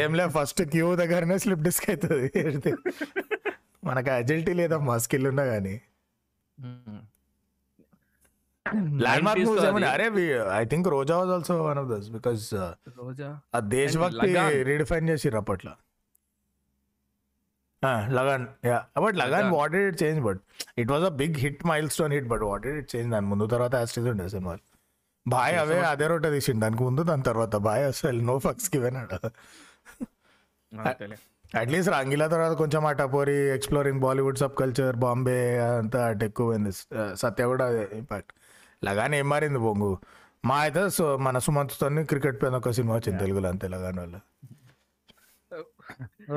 ఏం లే ఫస్ట్ క్యూ దగ్గరనే స్లిప్ డిస్క్ అవుతుంది మనకు అజిలిటీ లేదమ్మా స్కిల్ ఉన్నా కానీ ల్యాండ్ మార్క్ మూవీస్ ఏమన్నా అరే I think Roja was also one of those because Roja ఆ దేశభక్తి. రీడిఫైన్ చేసిర్రు అప్పట్లో. Lagaan yeah but Lagaan. What it change but it was a big hit milestone hit but what it change దాని ముందు తర్వాత యాస్టీస్ ఉండే సినిమాలు. బాయ్ అవే అదే రోట తీసిండు. దానికి ముందు దాని తర్వాత బాయ్ అసలు నో ఫక్స్ గివెనాడు అట్లీస్ట్ రంగీలా తర్వాత కొంచెం ఆ టపోరి exploring Bollywood subculture Bombay అంతా అటు ఎక్కువ పోయింది సత్య కూడా ఇంపాక్ట్ లగాన్ ఏం మారింది బొంగు? మా అయితే సో మన సుమంత్తో క్రికెట్ పైన ఒక సినిమా వచ్చింది తెలుగులో అంతే లగాన్ వల్ల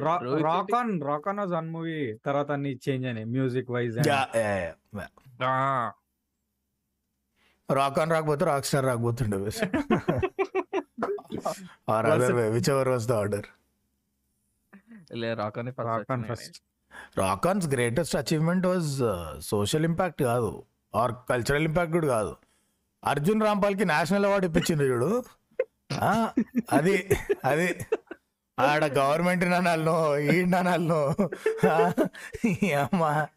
Rohit rock on rock on was one movie తర్వాత అన్ని చేంజ్ అయినాయి మ్యూజిక్ వైజ్ రాక్ ఆన్ రాకపోతే rock star రాకపోతుండే or other way whichever was the order? Rock on first rock on's greatest achievement was social impact కాదు. Or cultural impact కూడా కాదు. అర్జున్ రాంపాల్కి national award ఇప్పించింది చూడు. ఆ, అది అది. ఆడ గవర్నమెంట్ ననాలను ఈ ననాలను అమ్మా.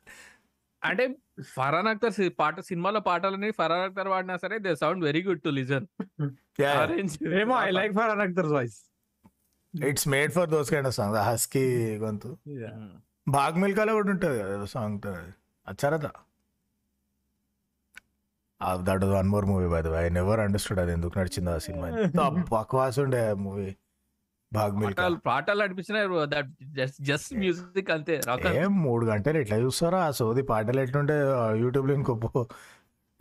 అంటే ఫరాన్ అఖ్తర్ సి- పాట సినిమాలో పాటలని ఫరాన్ అఖ్తర్ వాడినా సరే they sound very good to listen. [laughs] [laughs] ఏమో I like Farhan Akhtar voice. It's made for those kind of song husky గొంతు. బాగ్ మిల్కాలో కూడా ఉంటుంది కదా song అచ్చారదా that one more movie by I never understood అది ఎందుకు నడిచింది ఆ సినిమా. బక్వాస్ ఉండే మూవీ. పాటలు పాటలు నడిపించిన దట్ జస్ట్ జస్ట్ మ్యూజిక్ అంతే రాక్ ఏం మూడు గంటలు ఎట్లా చూస్తారా? ఆ సోది పాటలు ఎట్లుంటే యూట్యూబ్లో ఇంకో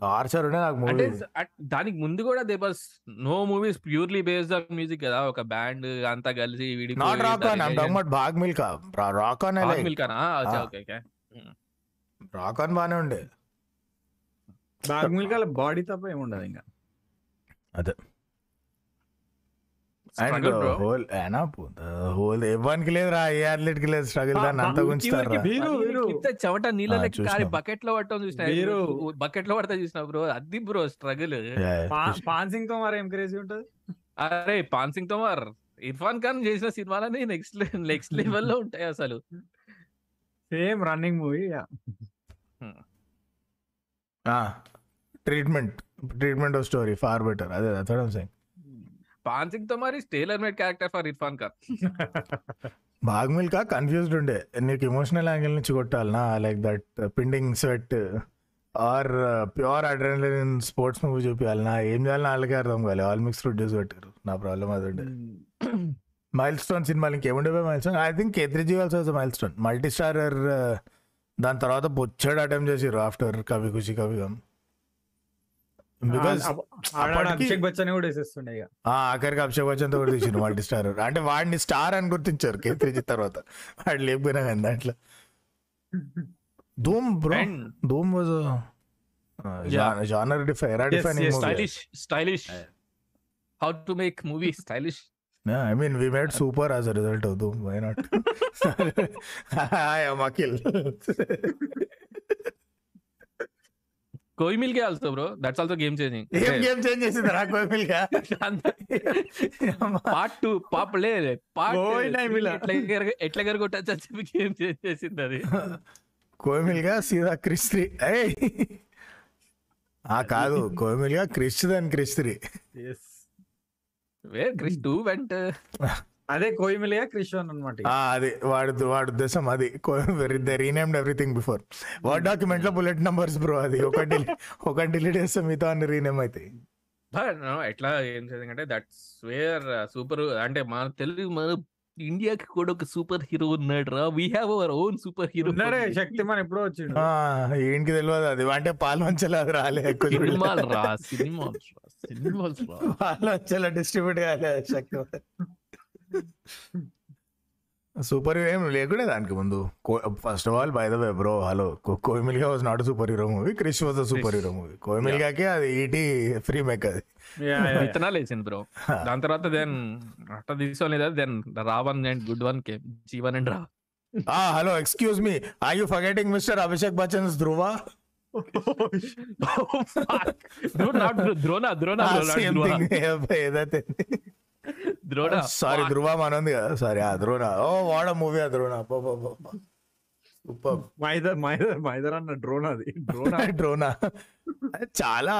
టార్చర్ నాకు అంటే మూవీ అట్- దానికి ముందు కూడా they bus no movies purely based on music కదా. ఒక బ్యాండ్ అంతా కలిసి not rock on I'm talking about Bhaag Milkha rock on మిల్కానా Ah. Okay okay. Rock on బానే ఉండే. బాగ్ మిల్కాల బాడీ తప్ప ఏముండదు ఇంకా. అదే. అండ్ హోల్ ఏనా హోల్ ఎవరికి లేదురా ఏ అథ్లెట్కి లేదు స్ట్రగుల్ దాన్ని అంత గుంచుతారా చెమట నీళ్ళ. బకెట్లో పట్టడం చూసిన బకెట్లో పడతా చూసిన బ్రో అది బ్రో స్ట్రగుల్ పా- పాన్ సింగ్తో మరి ఏం క్రేజీ ఉంటది? అరే పాన్ సింగ్ తోమర్ ఇర్ఫాన్ ఖాన్ చేసిన సినిమాలని నెక్స్ట్ నెక్స్ట్ లెవెల్లో ఉంటాయి అసలు. Same running movie treatment treatment of story far better అదే that's saying Paan Singh Tomar is tailor made character for Irfan Khan. Bhaag Milkha confused ఉండే. నీకు ఎమోషనల్ యాంగిల్ నుంచి కొట్టాలనా? Like that పిండింగ్ sweat or pure adrenaline sports movie చూపించాలనా ఏం చేయాలని? వాళ్ళకి అర్థం కాలే. ఆల్ మిక్స్ ప్రొడ్యూస్ పెట్టారు. నా ప్రాబ్లం అది ఉండే. మైల్ స్టోన్ సినిమాలు ఇంకేముండే mile stone I think కేత్రిజీ also mile stone multi starrer దాని తర్వాత బొచ్చాడు అటెంప్ట్ చేసిర్రు ఆఫ్టర్ కవి ఖుషి కవి గమ్ బికాస్ ఆ- ఆడ- ఆడ అప్పటికి- అభిషేక్ బచ్చన్ కూడా వేసేస్తుండే ఇక. ఆఖరికి అభిషేక్ బచ్చన్తో కూడా తీసిండు మల్టీ స్టార్. అంటే వాడిని స్టార్ అని గుర్తించారు కే త్రీ తర్వాత. వాడు లేకపోయినా కానీ దాంట్లో. Dhoom bro. Dhoom was Yeah. Genre defy era Yes, defining yes, movie stylish, stylish. How to make movie stylish? I mean we made super as a result of Dhoom why not Mil Gaya also, bro. That's also game changing. ఏం game change చేసింది రా కోమిల్గా part two పాప లే part. ఎట్లా ఎగరగొట్టచ్చు అని చెప్పి game change చేసింది అది. కోమిల్గా సీదా క్రిస్ త్రీ ఏయ్! ఆ కాదు కోమిల్గా క్రిస్ దాని Krrish three where Krrish two వెంట [laughs] అదే కోయిమిలియా క్రిషోన్ అనమాట ఆ, అది వాడు వాడు ఉద్దేశం అది రీనేమ్డ్ ఎవ్రీథింగ్ బిఫోర్. వర్డ్ డాక్యుమెంట్లో బుల్లెట్ నంబర్స్ బ్రో అది. ఒకటి ఒకటి డిలీట్ చేస్తే మిగతా అన్ని రీనేమ్ అవుతాయి ఎట్లా ఏం చేసింది అంటే దట్స్ వేర్ సూపర్ అంటే మన తెలుగు మన ఇండియాకి కూడా ఒక సూపర్ హీరో ఉన్నాడు రా. We have our own super hero ఉన్నాడే శక్తిమాన్ ఎప్పుడో వచ్చిండు. ఆ, ఏంటికి తెలియదు అది. అంటే పాల్వంచలు రాలే సినిమాలు రా సినిమాలు రా సినిమాలు రా. పాల్వంచల డిస్ట్రిబ్యూట్ కాలే శక్తి [laughs] సూపర్ హీరో ఏం లేకుండే దానికి ముందు. First of all by the way bro hello Koi Mil Gaya was not super hero movie Krrish was super hero movie కోమిల్గాకి అది ఈటీ ఫ్రీ మేక్ అది. విత్తనాలు వేసింది బ్రో దాని తర్వాత దెన్ అట్లా తీసుకోలేదు then Ra One and good one came Jeevan and రా ఆ hello excuse me I you forgetting mister Abhishek Bachchan Dhruva not Drona Drona same thing ఏదైతే ద్రోణ సారీ ధ్రువ మన ఉంది కదా. సారీ ఆ ధ్రువ ఓ వాడ మూవీ ఆ ధ్రువ సూపర్ మైదర్ మైదర్ మైదర్ అన్న డ్రోన్ అది. డ్రోన్ [laughs] డ్రోనా చాలా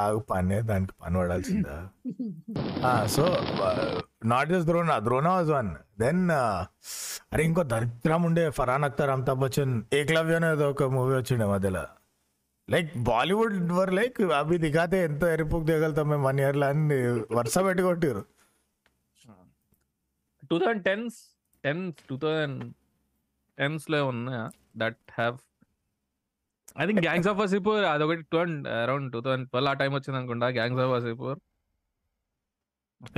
ఆగు పన్నే దానికి పని పడాల్సిందా? So not just Drona Drona was one. Then అరే ఇంకో దరిద్రం ఉండే ఫరాన్ అఖ్తర్ అమితాబ్ బచ్చన్ ఏకలవ్య అనేది ఒక మూవీ వచ్చిండే మధ్యలో. లైక్ బాలీవుడ్ వర్ లైక్ అవి దిగాతే ఎంత ఎరుపుకు దిగలుగుతాం మేము వన్ ఇయర్లో అని వరుస పెట్టి కొట్టిరు two thousand tens ten two thousand టెన్స్లో ఉన్నాయా that have I think gangs of Wasseypur అదొకటి two around two thousand twelve ఆ టైం వచ్చింది అనుకుంటా గ్యాంగ్స్ ఆఫ్ వసీపూర్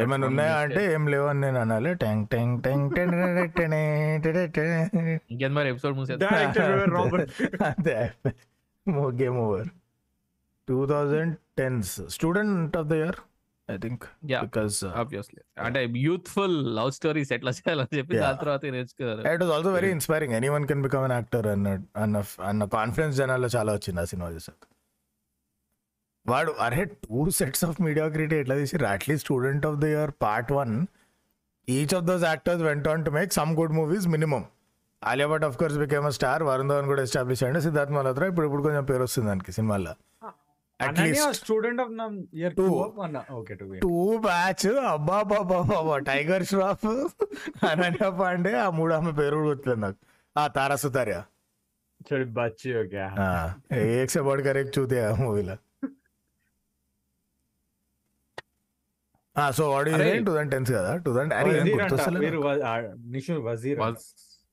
ఏమైనా ఉన్నాయా? అంటే ఏం లేవని నేను అనాలి. టెంగ్ టెంగ్ టెంగ్ టెంగ్ ఇంకేం మరి? ఎపిసోడ్ అంతే game over two thousand tens student of the year I think because obviously అంటే యూత్ఫుల్ లవ్ స్టోరీస్ ఎట్లా చేయాలని చెప్పి. దాని తర్వాత నేర్చుకున్నారు. It was also very inspiring any one can become an actor అన్న అన్న అన్న కాన్ఫిడెన్స్ జనాల్లో చాలా వచ్చింది ఆ సినిమా చూసాక. వాడు అరే టూ సెట్స్ ఆఫ్ మీడియాక్రిటీ ఎట్లా తీసి at least student of the year part one each of those actors went on to make some good movies minimum Alia Bhatt of course became star Varun Dhawan కూడా establish అయ్యండి. సిద్ధార్థ్ మల్హోత్రా ఇప్పుడు ఇప్పుడు కొంచెం పేరు వస్తుంది దానికి సినిమాల్లో. Student of year Two. Two అన్న ఓకే టూ టూ బ్యాచ్ అబ్బా బాబా బాబా టైగర్ ష్రాఫ్ అనన్య పాండే ఆ మూడు ఆమె పేరు కూడా గుర్తులేదు నాకు ఆ తారా సుతార్య చెడు బచ్చి ఓకే एक से बढ़कर एक चूते हैं मूवीला ఆ సో వాట్ ఈస్ అరే. టూ థౌసండ్ టెన్స్ కదా టూ థౌసండ్ అరే ఏం గుర్తొస్తలేదు నిషు వజీర్ వాజ్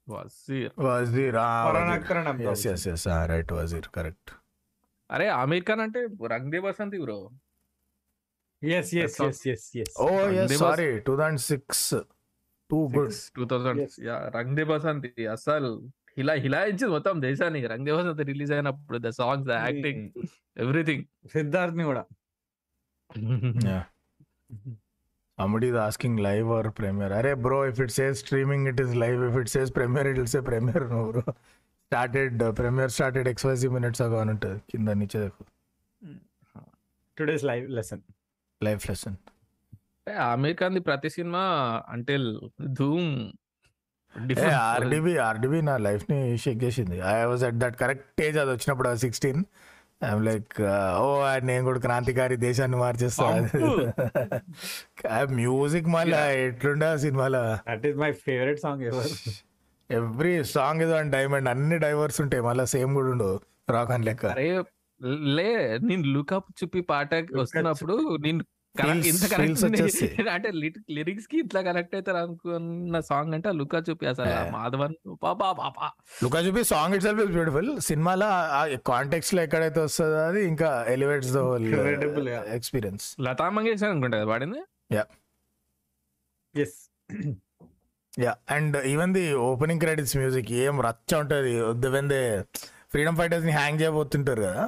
వజీర్ వజీర్ ఫరాన్ అఖ్తర్ అని yes yes yes right Wazir correct అరే ఆమీర్ ఖాన్ అంటే Rang De Basanti bro yes yes yes yes yes oh yes sorry two thousand six two good two thousand Yes. Rang De Basanti అసలు హిలా హిలాయించింది మొత్తం దేశాన్ని రంగ్ దే బసంతి రిలీజ్ అయినప్పుడు the songs the acting everything సిద్ధార్థ్ని కూడా. [laughs] Somebody is asking live or premiere. అరే bro if it says streaming it is live if it says premiere it will say premiere no bro started premiere started XYZ minutes ago అని ఉంటుంది. కింద నిచ్చే today's live lesson life lesson Aamir Khan the ప్రతి సినిమా until Dhoom RDB RDB నా లైఫ్ని shake చేసింది. I was at that correct age అది వచ్చినప్పుడు సిక్స్టీన్ ఐఎమ్ లైక్ ఓ నేను కూడా క్రాంతికారి దేశాన్ని మార్చేస్తా. మ్యూజిక్ [laughs] మళ్ళా ఎట్లుండే ఆ సినిమాలో? That is my favourite song ever every song ఏదో అండ్ డైమండ్. అన్ని డైవర్స్ ఉంటాయి. మళ్ళీ సేమ్ కూడా ఉండవు. రాక్ అని లెక్క. అరే లే నేను లుకప్ చూపి పాట వస్తున్నప్పుడు నేను ఇంత కరెక్ట్. [laughs] అంటే లిరిక్స్కి ఇట్లా కరెక్ట్ అవుతారు అనుకున్న సాంగ్ అంటే లుకా చూపి అసలు. మాధవన్ పాపా పాపా Luka Chuppi song itself is beautiful సినిమాలో కాంటెక్స్ట్లో ఎక్కడైతే వస్తుందో అది ఇంకా elevates the whole. Experience Lata Mangeshkar అనుకుంటా పాడింది? Yes ya and even the opening credits music ఏం రచ్చ ఉంటది. వెన్ దే ఫ్రీడమ్ ఫైటర్స్ని హ్యాంగ్ చేయబోతుంటారు కదా.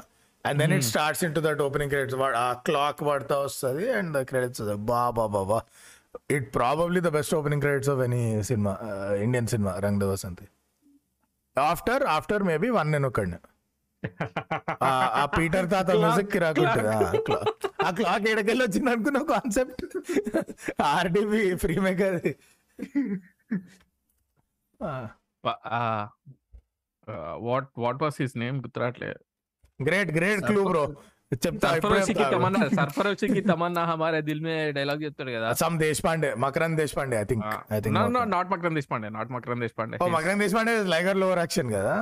And then it starts into that opening credits ఆ క్లాక్ పడతా వస్తుంది అండ్ క్రెడిట్స్ బా బా బా it probably the best opening credits of any cinema Indian cinema Rang Basanti after after maybe one నేను ఒక్కడిని. ఆ పీటర్ తాత మ్యూజిక్ రాకుంటుంది ఆ క్లాక్ ఎడకెళ్ళి వచ్చింది అనుకున్న concept RDB free maker what what was his name గుర్తురాట్లే. Great great clue bro చెప్తా తమన్నా హమారే దిల్ మే డైలాగ్ చెప్తాడు కదా. Some Deshpande Makarand Deshpande I think I think not Makarand not Makarand Deshpande oh Makarand Deshpande Liger lover action కదా?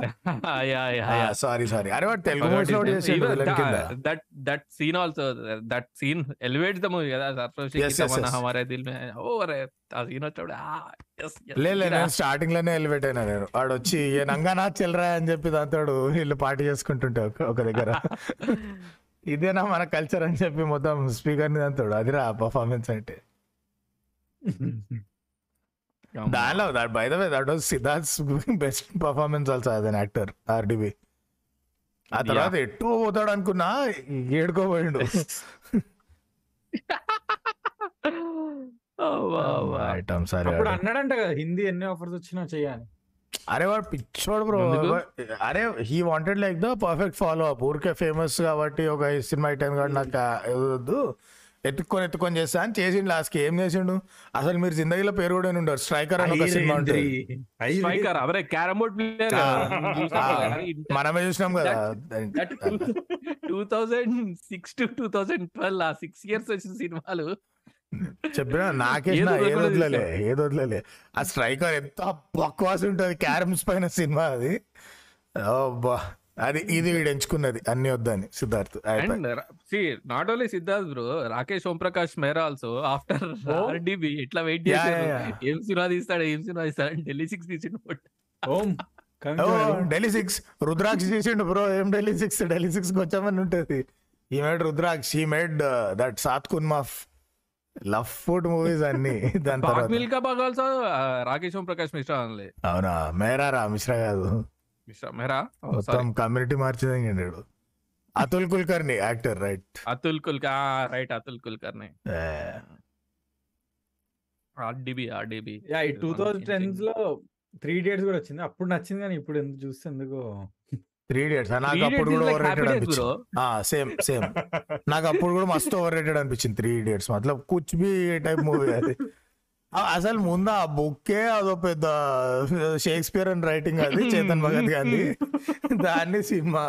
Ya ya ya sorry sorry అరే వాడు తెలుగు మూవీస్లో చేసాడు villain కింద. That that scene also that scene elevates the movie కదా తమన్నా. హమారే దిల్ మే. ఓ అరే ఆ సీన్ వచ్చాడు లే లే, నేను స్టార్టింగ్లోనే ఎలివేట్ అయినా నేను. వాడు వచ్చి "ఏ నంగానా చెల్లరా అని చెప్పి దాంతో వీళ్ళు పార్టీ చేసుకుంటుంటే ఒక దగ్గర. [laughs] ఇదేనా మన కల్చర్ అని చెప్పి మొత్తం స్పీకర్ని దాంతో అదిరా పర్ఫార్మెన్స్ అంటే. దానిలో that by the way that was Siddharth best performance also an actor RDB ఆ తర్వాత ఎట్టు పోతాడు అనుకున్నా ఏడుకోబోయిండు [laughs] అన్నాడంట కదా హిందీ ఎన్ని ఆఫర్స్ వచ్చినా చెయ్యాలి అరే వాడు పిచ్చోడు బ్రో? అరే he wanted like the perfect follow up ఊరికే ఫేమస్ కాబట్టి ఒక సినిమా ఐటమ్ కాదు నాకు వద్దు. ఎత్తుక్కొని ఎత్తుకొని చేస్తా అని చేసిండు లాస్ట్కి. ఏం చేసిండు? అసలు మీరు జిందగీలో పేరు కూడా ఉండరు. స్ట్రైకర్ అని ఒక సినిమా ఉంటుంది. స్ట్రైకర్? అవరే క్యారమ్ బోర్డ్ ప్లేయర్? మనమే చూసినాం కదా. Two thousand six to two thousand twelve ఆ సిక్స్ ఇయర్స్ వచ్చిన సినిమాలు. చెప్పినా నాకే ఏదో వదిలేలే ఏది వదిలేలే. ఆ స్ట్రైకర్ ఎంత బక్వాస్ ఉంటుంది క్యారమ్స్ పైన సినిమా అది. అబ్బా అది ఇది వీడు ఎంచుకున్నది అన్ని వద్దని Siddharth see not only Siddharth bro Rakeysh Om Prakash Mehra also after RDB ఎట్లా వెయిట్ చేశారు. ఏం సినిమా తీస్తాడు ఏం సినిమా తీస్తాడు అని ఢిల్లీ సిక్స్ తీసిండు ఓ, ఢిల్లీ సిక్స్ రుద్రాక్ష చేసిండు బ్రో ఏం ఢిల్లీ సిక్స్ ఢిల్లీ సిక్స్ వచ్చామని ఉంటుంది. He made Rudraksh he made that Saat Khoon Maaf love food movies అన్ని. దాని తర్వాత మిల్కా బాగ్ ఆల్సో రాకేష్ ఓం ప్రకాష్ మిశ్రా అనలే అవునా? మేరా రా మిశ్రా కాదు. మిశ్రా మెహ్రా? మొత్తం కమ్యూనిటీ మార్చింది Atul Kulkarni actor right Atul Kulkar right Atul Kulkarni RDB RDB ya ఈ టూ థౌజండ్ టెన్స్లో త్రీ డేట్స్ కూడా వచ్చింది. అప్పుడు నచ్చింది కానీ ఇప్పుడు ఎందుకు చూస్తే ఎందుకు త్రీ డేట్స్ నాకు అప్పుడు కూడా ఓవర్ రేటెడ్ అనిపించింది. సేమ్ సేమ్ నాకు అప్పుడు కూడా మస్తు ఓవర్ రేటెడ్ అనిపించింది త్రీ ఇడియట్స్ మతలబ్ కుచ్ బి టైప్ మూవీ అది. ఆ- అసలు ముందు ఆ బుక్కే అదో పెద్ద షేక్స్పియర్ అండ్ రైటింగ్ అది చేతన్ భగత్ గాంధీ దాన్ని సినిమా.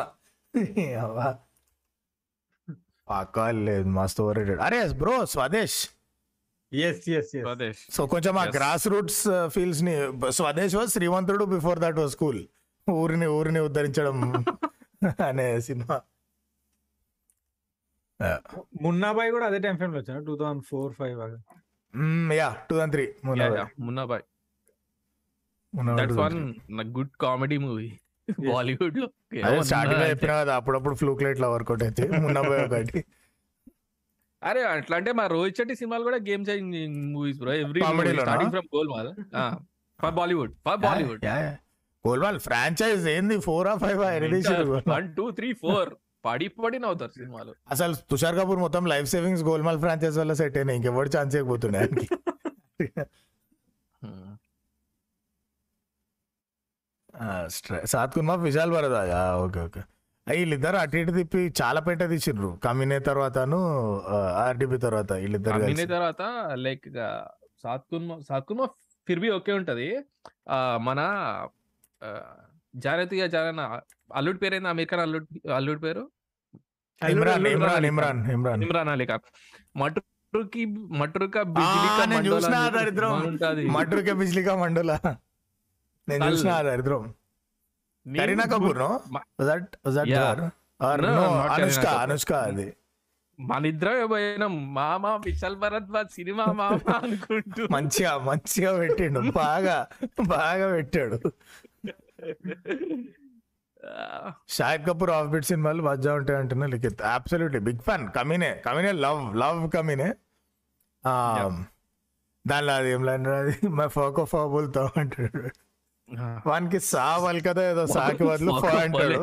పక్కా లేదు మస్తు ఓవర్ రేటెడ్ అరే బ్రో స్వదేశ్. సో కొంచెం ఆ. Grass roots ఫీల్స్ని Swades was Srimanthudu before that was school ఊరిని ఊరిని ఉద్ధరించడం [laughs] అనే సినిమా. మున్నాబాయ్ కూడా అదే టైం ఫ్రేమ్లో వచ్చాను two thousand four five ya two thousand three Munnabhai. That's one good comedy movie బాలీవుడ్లో. స్టార్టింగ్ చెప్పిన కదా అప్పుడప్పుడు ఫ్లూక్ లైట్లో వర్కౌట్ అయితే మున్నపోయి ఒకటి. అరే అట్లా అంటే మా రోహిత్ శెట్టి సినిమాలు కూడా game changing movies bro every? Starting from Golmaal for Bollywood for Bollywood Golmaal franchise ఏంది? Four uh five one two three four. పడి పడి నవ్వుతారు సినిమాలు. అసలు తుషార్ కపూర్ మొత్తం లైఫ్ సేవింగ్స్ గోల్మాల్ ఫ్రాంచైజ్ వల్ల సెట్ అయినాయి. ఇంకెవరు ఛాన్స్ ఇవ్వబోతుండే ఆయనకి. Saat Khoon Maaf Vishal Bhardwaj okay okay. వీళ్ళిద్దరు అటు ఇటు తిప్పి చాలా పెంట తీసిండ్రు. కమినే తర్వాతను ఆర్డిబి తర్వాత వీళ్ళిద్దరు కలిసి. తర్వాత లైక్ సాత్ కుర్మా సాత్ కుర్మా ఫిర్ బి ఓకే ఉంటది. మన జానతిగా జాన అల్లుడి పేరేంది? అమీర్ ఖాన్ అల్లుడి అల్లుడి పేరు. ఇమ్రాన్ ఇమ్రాన్ అలీ ఇమ్రాన్ ఇమ్రాన్. ఇమ్రాన్ అలీ ఖాన్. దరిద్రం. ఉంటది మటర్కే బిజ్లీకా మండోలా. నేను. చూసిన దరిద్రం. కరీనా కపూర్ నో మ- దట్ నో అనుష్క. అనుష్క అది. మన ఇద్దరమే పోయినాం. మామ విశాల్ భరద్వాజ్ సినిమా మామ అనుకుంటూ. మంచిగా మంచిగా పెట్టిండు. బాగా బాగా పెట్టాడు. షాహిద్ కపూర్ ఆఫ్ బిట్ సినిమాలు మజా ఉంటాయి అంటున్నా Likhith absolutely big fan Kaminey Kaminey love love Kaminey. ఆ, దానిలో అది ఏం లైన్ అది? మా ఫోకో ఫాబుల్తో అంటాడు. వానికి సా కదా ఏదో సాకి బదులు ఫో అంటాడు.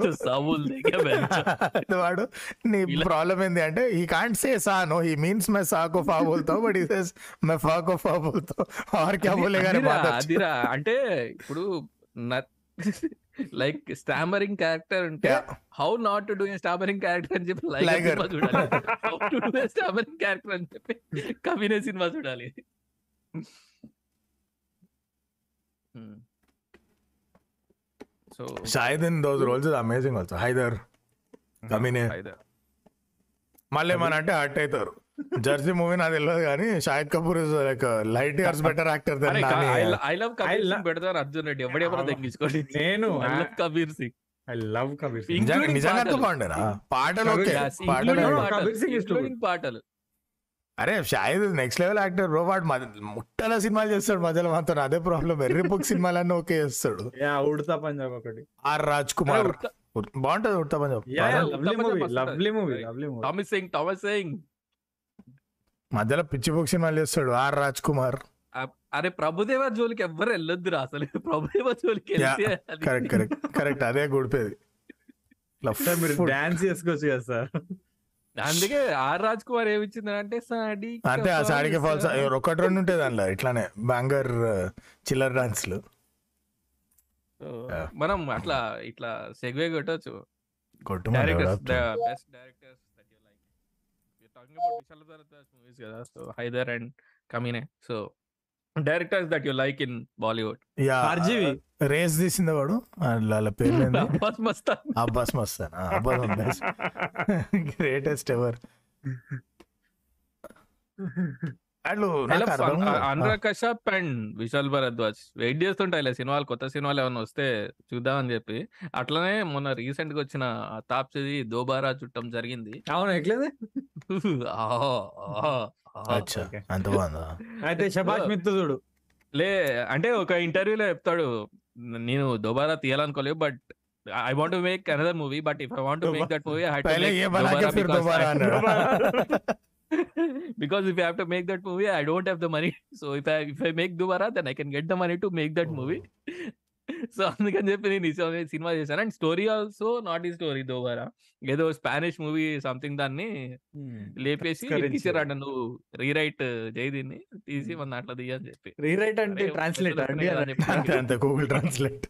[laughs] వాడు నీ ప్రాబ్లం ఏంది అంటే ఈ కాంట్ సే సా నో ఈ మీన్స్ మై సాకో ఫా బోల్తో బట్ ఈ సేస్ మై ఫాకో ఫా బోల్తో. ఆర్ క్యా బోలే గానీ అదిరా, బాధ అదిరా అంటే ఇప్పుడు లైక్ స్టామరింగ్ క్యారెక్టర్ ఉంటే. How not to do stammering character అని చెప్పి Liger. లైగర్ సినిమా చూడాలి. How to do stammering character అని చెప్పి కవినే సినిమా చూడాలి. So in those roles is amazing also Haider Kaminey మళ్ళీ ఏమన్నా అంటే హర్ట్ అవుతారు. జెర్సీ మూవీ నాకు తెలియదు కానీ Shahid Kapoor is like light years better actor than Nani I love Kabir I Singh పెడతారు అర్జున్ రెడ్డి ఎవడెవరో తగ్గించుకోండి నేను I love Kabir Singh I love Kabir Singh. నిజంగా. బాగుండేనా? పాటలు ఓకే. పాటలు. కబీర్ సింగ్. Including పాటలు. అరే Shahid next level actor bro వాడు ముట్టల సినిమాలు చేస్తాడు మధ్యలో మాతో. అదే ప్రాబ్లం ఎర్రి బుక్ సినిమాలన్నీ ఓకే చేస్తాడు. యా ఉడతా పంజాబ్ ఒకటి. ఆర్ రాజ్ కుమార్. బాగుంటది Udta Punjab. Lovely movie. Lovely movie lovely movie Thomas Singh Thomas Singh మధ్యలో పిచ్చి బుక్ సినిమాలు చేస్తాడు ఆర్ రాజ్ కుమార్ అరే ప్రభుదేవ జోలికి ఎవ్వరు వెళ్ళొద్దురా అసలు. [laughs] ప్రభుదేవ జోలికి కరెక్ట్ కరెక్ట్ కరెక్ట్. అదే గుడిపేది. మీరు డాన్స్ చేసుకోవచ్చు కదా సార్. అందుకే ఆర్ రాజ్ కుమార్ ఏమి ఇచ్చిందంటే సాడి అంతే ఆ సాడికి ఫాల్స్. ఒకటి రెండు ఉంటాయి దానిలో ఇట్లానే బ్యాంగర్ చిల్లర్ డాన్స్లు. మనం అట్లా ఇట్లా సెగ్వే కొట్టచ్చు. కొట్టు best directors that you like you talking about Vishal Bhardwaj movies కదా. So Haider and Kaminey. So directors that you like in Bollywood. Ya RGV. Race తీసింది వాడు. వాళ్ళ పేరు? Abbas Mustan. Abbas Mustan. Abbas best greatest ever వాళ్ళు Kashyap and Vishal Bhardwaj wait చేస్తుంటాయి సినిమాలు కొత్త సినిమాలు ఏమైనా వస్తే చూద్దామని చెప్పి. అట్లనే మొన్న రీసెంట్గా వచ్చిన తాప్సిది దోబారా చుట్టం జరిగింది. అవును ఎట్లేదు? అయితే మిత్రుడు లే అంటే ఒక ఇంటర్వ్యూలో చెప్తాడు నేను Dobaara తీయాలనుకోలేదు but I want to make another movie but if I want to make that movie high because if I have to make that movie, I don't have the money. [laughs] So if I if I make Dubara, then I can get the money to make that movie. [laughs] So అందుకని చెప్పి నేను ఈ cinema- చేశాను. And story also not ఈ story Dobaara ఏదో Spanish movie something దాన్ని లేపేసి Discourage తీసిరాడు నువ్వు rewrite చేయి దీన్ని తీసి మన దాంట్లో తీయని చెప్పి. రీరైట్ అంటే ట్రాన్స్లేట్ అండి Google translate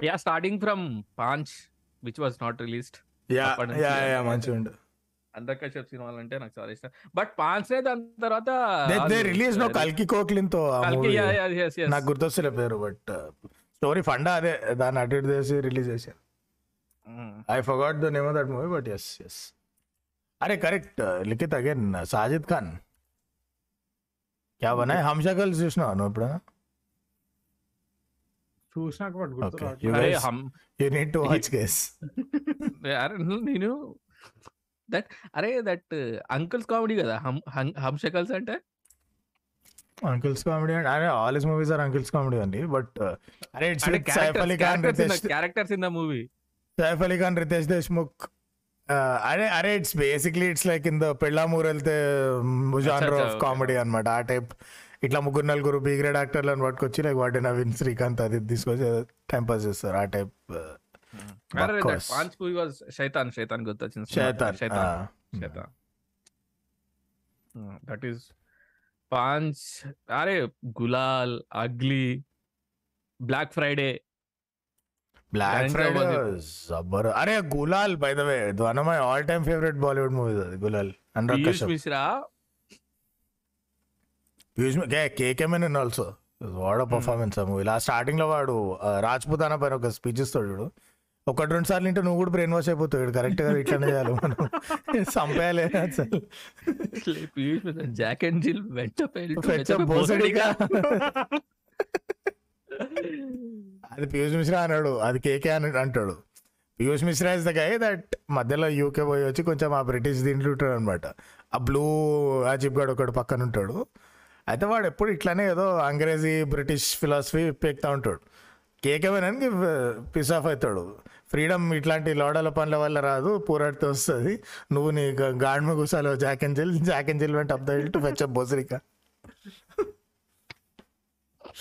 ya starting from Paanch which was not released ya ya ya మంచిగా ఉండు అందర్ కశ్యప్ సినిమాలు అంటే నాకు చాలా ఇష్టం. బట్ నే దాని తర్వాత దే రిలీజ్ నో కల్కి కోక్లిన్తో ఆ కల్కి movie. Ya ya yes yes. నాకు గుర్తొస్తలే పేరు బట్ స్టోరీ ఫండా అదే దాన్ని అటు ఇటు చేసి రిలీజ్ చేశారు. I forgot the name of that movie but yes yes అరే కరెక్ట్ లిఖిత్ అగైన్ సాజిద్ ఖాన్. క్యా బనా హమ్ షకల్ చూసినావా నువ్వు ఎప్పుడైనా? చూసినాక you need to watch case అరే నేను దట్ అరే దట్ అంకుల్స్ కామెడీ కదా హమ్ షకల్స్ అంటే? అంకిల్స్ కామెడీ అండ్ అరే all is movies are uncles comedy అండి బట్ అరే it's Saif Ali Khan Riteish characters in the movie. Saif Ali Khan Riteish Deshmukh అరే అరే it's basically it's like in the పెళ్ళామూర్ వెళ్తే genre of. Comedy అన్నమాట. ఆ type ఇట్లా ముగ్గురు నలుగురు బీ గ్రేడ్ యాక్టర్లను పట్టుకొచ్చి లైక్ వాటి నవీన్ శ్రీకాంత్ అది తీసుకొచ్చి టైం పాస్ చేస్తారు. ఆ టైప్ శైతాన్ శైతాన్ గుర్తొచ్చింది శైతాన్ శైతాన్ శైతాన్ దట్ ఈస్ పాంచ్ అరే Gulaal ugly black Friday black Friday Jabbar అరే Gulaal by the way one of my all time favourite Bollywood movies అది Gulaal Piyush Mishra use KK Menon also వాడ పర్ఫార్మెన్స్ ఆ movie last స్టార్టింగ్లో వాడు రాజ్పుతానా పైన ఒక స్పీచ్ ఇస్తాడు ఒకటి రెండు సార్లు ఇంటే నువ్వు కూడా బ్రెయిన్ వాష్ అయిపోతావు కరెక్ట్గా ఇట్లానే చేయాలి మనం. సంపేయాలి జాక్ అండ్ జిల్ అది పీయూష్ మిశ్రా అన్నాడు. అది కేకే అని అంటాడు. Piyush Mishra is the guy that మధ్యలో యూకే పోయి వచ్చి కొంచెం ఆ బ్రిటిష్ దీంట్లో ఉంటాడు అనమాట ఆ బ్లూ అజీబ్ గడ్ ఒకడు పక్కన ఉంటాడు. అయితే వాడు ఎప్పుడు ఇట్లానే ఏదో అంగ్రేజీ బ్రిటిష్ ఫిలాసఫీ పెక్తా ఉంటాడు. కేకేమేనానికి పిస్ ఆఫ్ అవుతాడు. ఫ్రీడమ్ ఇట్లాంటి లోడల పనుల వల్ల రాదు పోరాడితే వస్తుంది. నువ్వు నీ గాడ్మ కూసాలో Jack and Jill Jack and Jill went up the hill to fetch బోసరిక.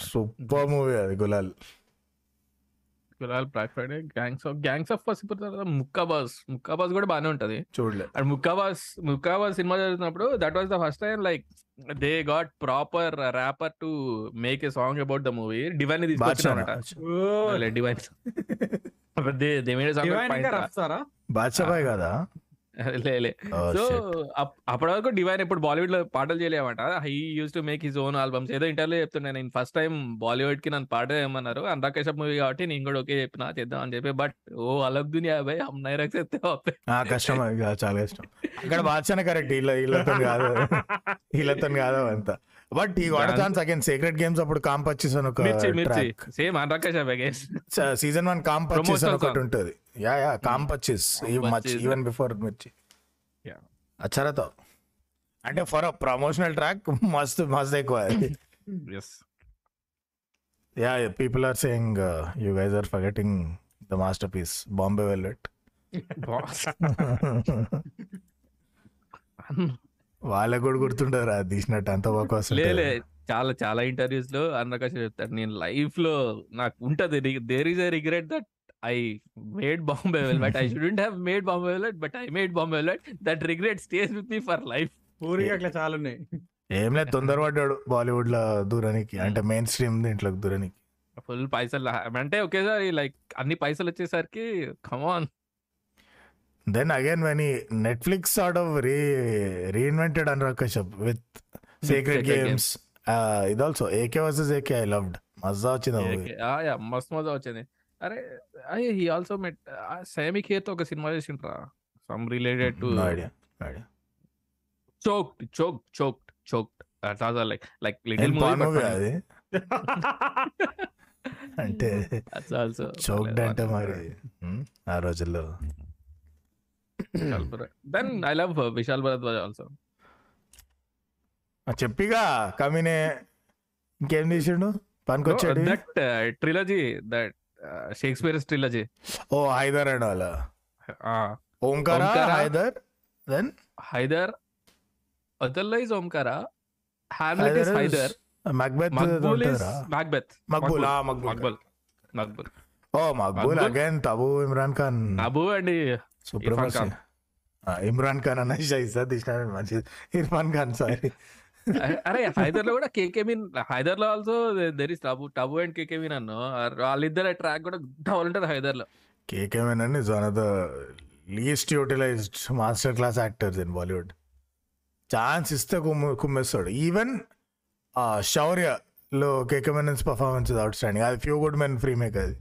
Super movie అది Gulaal. Gulaal black Friday gangs of gangs of పసిపోతే తర్వాత ముక్కాబాస్ ముక్కాబాస్ కూడా బాగానే ఉంటది. చూడలే. అండ్ ముక్కాబాస్ ముక్కాబాస్ సినిమా జరుగుతున్నప్పుడు that was the first time like they got proper rapper to make a song about the movie Divine తీసుకొచ్చినారట ఓ, Divine బాద్షాబాయ్ కదా? [laughs] లే లే. Oh, so. అప్పటి వరకు డివైన్ ఇప్పుడు బాలీవుడ్లో పాటలు చేయలేమంట he uses to make his own albums ఏదో ఇంటర్వ్యూ చెప్తుండే నేను. ఫస్ట్ టైం బాలీవుడ్కి నన్ను పాట ఏమన్నారు అనురాగ్ కశ్యప్ మూవీ కాబట్టి నేను కూడా ఓకే చెప్పిన చేద్దాం అని చెప్పి. బట్ ఓ అలగ్ దునియా భయ్ హమ్ నై రక్ సక్తే వాపే ఆ, కష్టం అది చాలా ఇష్టం అక్కడ బాద్షానే కరెక్ట్ వీళ్ళ వీళ్ళతో కాదు. [laughs] వీళ్ళతో కాదు అంత. బట్ ఈ వాడ ఛాన్స్ అగైన్ సీక్రెట్ గేమ్స్ అప్పుడు కాంప్ వచ్చేసి అని ఒక track same Kashyap again season one కాంప్ వచ్చేసి అని Promotional ఒకటి. ఉంటుంది. యా యా కాంప్ వచ్చేసి much. Even before Mirchi. Yeah. అచ్చరతో. అంటే ఫర్ ప్రమోషనల్ ట్రాక్ మస్తు మస్తు ఎక్కువ yes yeah people are saying you guys are forgetting the masterpiece Bombay Velvet వాళ్ళకు కూడా గుర్తుండదు రా తీసినట్టు అంత బాగా లేలే చాలా చాలా ఇంటర్వ్యూస్లో అనురాగ్ కశ్యప్ చెప్తాడు. నేను లైఫ్లో నాకు ఉంటది there is a regret that I made Bombay Velvet I shouldn't have made Bombay Velvet but I made Bombay Velvet that regret stays with me for life ఊరికి అట్లా చాలా ఉన్నాయి. ఏం లేదు తొందరపడ్డాడు బాలీవుడ్లో దూరానికి అంటే మెయిన్ స్ట్రీమ్ దీంట్లోకి దూరానికి. ఫుల్ పైసలు అంటే ఒకేసారి లైక్ అన్ని పైసలు వచ్చేసరికి come on then again when ఈ Netflix sort of re reinvented Anurag Kashyap with secret Sacred games ఇది also AK versus AK I loved మజా వచ్చింది. మస్తు మజా వచ్చింది. అరే అయ్యే హీ ఆల్సో మెట్ సేమి ఖేర్తో ఒక సినిమా చేసిండ్రా? Some related to. Choked choke choked choked like like little movie అది. [laughs] అంటే చౌక్డ్ అంటే మరి hmm, ఆ రోజుల్లో. Then I love Vishal Bhardwaj also చెప్పిగా Kaminey ఇంకేం తీసిండు పనికొచ్చాడు that trilogy that Shakespeare's trilogy oh Haider and వాళ్ళ Omkara. Haider then Haider అదర్లో is Omkara Hamlet is Haider. Macbeth Maqbool is ఉంటుందిరా. మాక్బెత్ మక్బూల్ ఆ మక్బూల్ మక్బుల్ మక్బుల్ ఓ మక్బూల్. అగైన్ తబు ఇమ్రాన్ ఖాన్ అబు అండ్ సుప్రమసీ ఖాన్. ఇమ్రాన్ ఖాన్ అన్న షైసా తీసిన మంచిది. ఇర్ఫాన్ ఖాన్ సారీ [laughs] అరే హైదర్లో కూడా KK Menon హైదర్లో also there is Tabu Tabu and KK Menon అన్నో. వాళ్ళిద్దరు ట్రాక్ కూడా డబల్ ఉంటుంది హైదర్లో KK Menon is one of the least utilized master class actors in Bollywood chance ఇస్తే కుమ్మ కుమ్మేస్తాడు. ఈవెన్ శౌర్య లో కేకేమెనన్స్ పర్ఫార్మెన్స్ అవుట్ స్టాండింగ్ అది few good men free make అది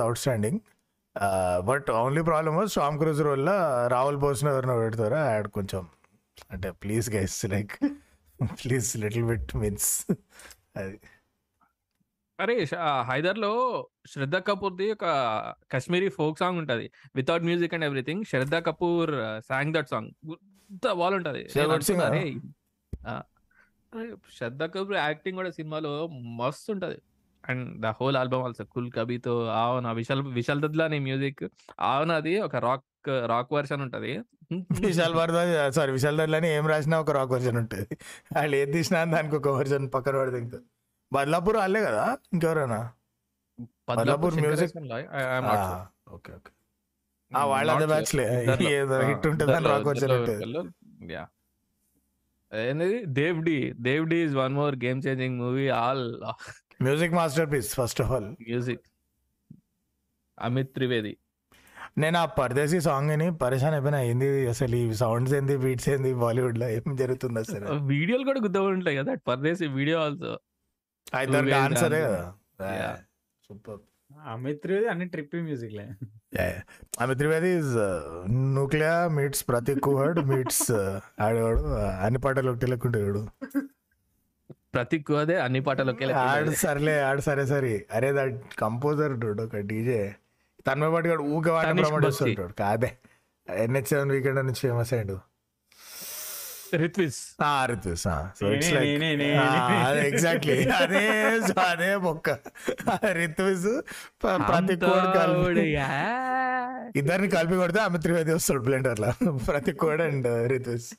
outstanding but only problem Tom Cruise వల్ల రాహుల్ బోస్ని ఎవరినో పెడతారా? యాడ్ కొంచెం. అంటే please guys like please little bit means అది. అరే హైదర్లో శ్రద్ధ కపూర్ ది ఒక కాశ్మీరీ ఫోక్ సాంగ్ ఉంటది. Without music and everything Shraddha Kapoor song that song బాగుంటది. శ్రద్ధ కపూర్ యాక్టింగ్ కూడా సినిమాలో మస్తు ఉంటది and the whole album also కుల్ కబీతో ఆవన విశాల్ విశాల్ దద్లా అనే మ్యూజిక్. ఆవన అది ఒక రాక్ రాక్ వర్షన్ ఉంటది. విశాల్ భరద్వాజ్ సారీ విశాల్ దర్లని ఏం రాసినా ఒక రాక్ వర్జన్ ఉంటుంది. వాళ్ళు ఏది తీసినా దానికి ఒక వర్జన్ పక్కన పడి దిగుతారు బద్లాపూర్ వాళ్ళే కదా ఇంకెవరైనా? Badlapur music- okay okay. ఆ, వాళ్ళ అదే batch లే. ఏదో hit ఉంటుందని rock version ఉంటుంది. ఏంది? Dev D Dev D is one more game changing movie all music masterpiece first of all music Amit Trivedi నేను ఆ పరదేశీ సాంగ్ అని పరేషాన్ అయిపోయినా ఏంది? అసలు ఈ సౌండ్స్ ఏంది? బీట్స్ ఏంది? బాలీవుడ్లో ఏం జరుగుతుంది అసలు? వీడియోలు కూడా గుద్ద ఉంటాయి కదా? పర్దేశ్ వీడియో ఆల్సో అయితే Two ways డాన్స్ అదే dance. కదా. సూపర్. అమిత్ త్రివేది అన్ని ట్రిప్పి మ్యూజిక్ లే. Amit Trivedi is Nucleya meets Prateek Kuhad meets ఆడేవాడు అన్ని పాటలు ఒకటి లెక్కుంటాడు ప్రతీక్ అదే అన్ని పాటలకి ఆడు సర్లే ఆడు సరే సరే. అరే దట్ కంపోజర్ డూడ్ ఒక డీజే కూడా ఊక వాడిని ప్రమోట్. చేస్తుంటాడు. కాదే. ఎన్హెచ్ సెవెన్ వీకెండ్ నుంచి ఫేమస్ అయ్యాడు. రిత్విస్ ఆ రిత్విస్. అదే ఎగ్జాక్ట్లీ అదే so అదే మొక్క. రిత్విస్ ప్రతి కోడ్ కలిపి ఇద్దరిని కలిపి కొడితే అమిత్ త్రివేది వస్తాడు బ్లెండర్ లా ప్రతి code and రిత్విస్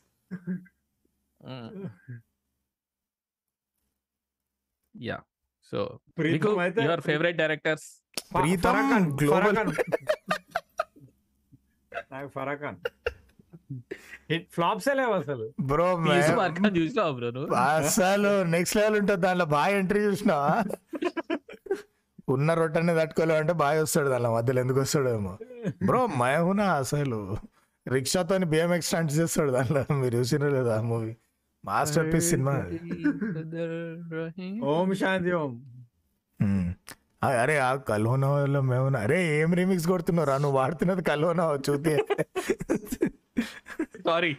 yeah so your favourite directors Pritam. [laughs] నాకు ఫరాఖాన్ హిట్ ఫ్లాప్స్ లేవు అసలు. బ్రో చూసినావు బ్రో నువ్వు? అసలు నెక్స్ట్ లెవెల్ ఉంటుంది దాంట్లో బాగా ఎంట్రీ చూసినా ఉన్న రొట్టెని తట్టుకోలేవు అంటే బాగా వస్తాడు దాంట్లో మధ్యలో ఎందుకు వస్తాడేమో. బ్రో మయహునా అసలు. రిక్షాతో బిఎంఎక్స్ స్టంట్స్ చేస్తాడు దాంట్లో మీరు చూసినా లేదా మూవీ మాస్టర్ పీస్ సినిమా. ఓం శాంతి ఓం. ఆ, అరే ఆ కల్హోనా మేము అరే ఏం రీమిక్స్ కొడుతున్నారా నువ్వు వాడుతున్నది కల్హోనా చూతే. సారీ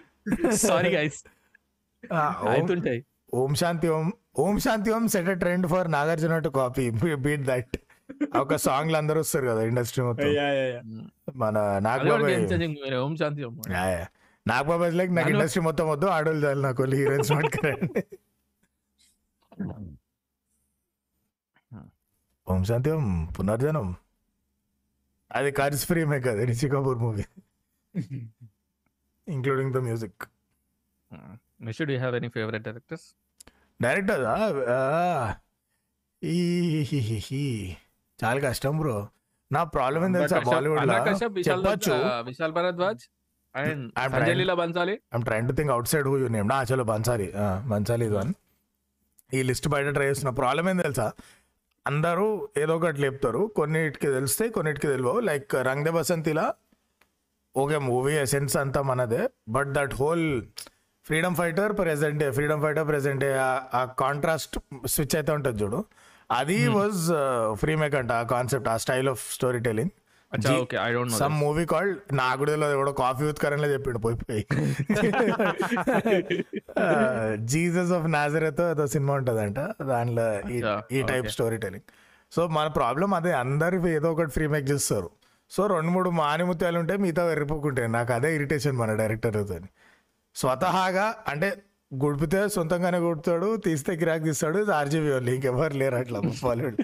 సారీ గైస్ అవుతుంటాయి Om Shanti Om Om Shanti Om set trend for Nagarjuna to copy beat that ఒక సాంగ్లు అందరూ వస్తారు కదా ఇండస్ట్రీ మొత్తం. మన నాగ్ అది కూడా బాబాయ్ game changing మీరు ఓం శాంతి ఓం. Yeah, yeah. నాగ్ బాబాయ్ లైక్ నాకు ఇండస్ట్రీ మొత్తం వద్దు ఆడోళ్ళు చాలు నాకు హీరోయిన్స్ పట్టుకురండి ఓం శాంతి ఓం పునర్జనం. అది కర్స్ ఫ్రీ మే కదా Rishi Kapoor movie including the music Mister, do you have any favorite directors? Director ఈ హి హి హి. చాలా కష్టం బ్రో. నా ప్రాబ్లం ఏం తెలుసా? బాలీవుడ్ చెప్పొచ్చు. and I'm Sanjay trying- Leela Bansali. I'm trying to think outside who you name నా చలో బన్సాలి బన్సాలి ఇది వన్ ఈ లిస్ట్ బయట ట్రై చేస్తున్న. ప్రాబ్లం ఏం తెలుసా? అందరూ ఏదో ఒకటి లేపుతారు. కొన్నిటికి తెలిస్తే కొన్నిటికి తెలియవు. లైక్ రంగ్ దే బసంతిలా ఓకే మూవీ ఎసెన్స్ అంతా మనదే. But that whole freedom fighter ప్రెసెంటే freedom fighter ప్రెసెంటే ఆ కాంట్రాస్ట్ స్విచ్ అయితే ఉంటుంది చూడు. అది వాజ్ ఫ్రీ మేక్ అంట ఆ కాన్సెప్ట్ ఆ style of storytelling Acha, okay, I don't know. Some movie called తెలియదు ఎవడో కాఫీ విత్ కరెంట్ చెప్పిండు పోయి జీసస్ ఆఫ్ నాజరేత్ ఏదో సినిమా ఉంటదంట దాంట్లో ఈ- టైప్. స్టోరీ టెలింగ్ సో మన ప్రాబ్లం అదే అందరు ఏదో ఒకటి ఫ్రీ మేక్ చేస్తారు. సో రెండు మూడు మానిముత్యాలు ఉంటాయి మిగతా వెర్రిపోకుంటాయి నాకు అదే ఇరిటేషన్ మన డైరెక్టర్ అని స్వతహాగా అంటే గుడిపితే సొంతంగానే కొడతాడు తీస్తే కిరాక్ తీస్తాడు ఆర్జీబీ వాళ్ళు ఇంకెవరు లేరు అట్లా బాలీవుడ్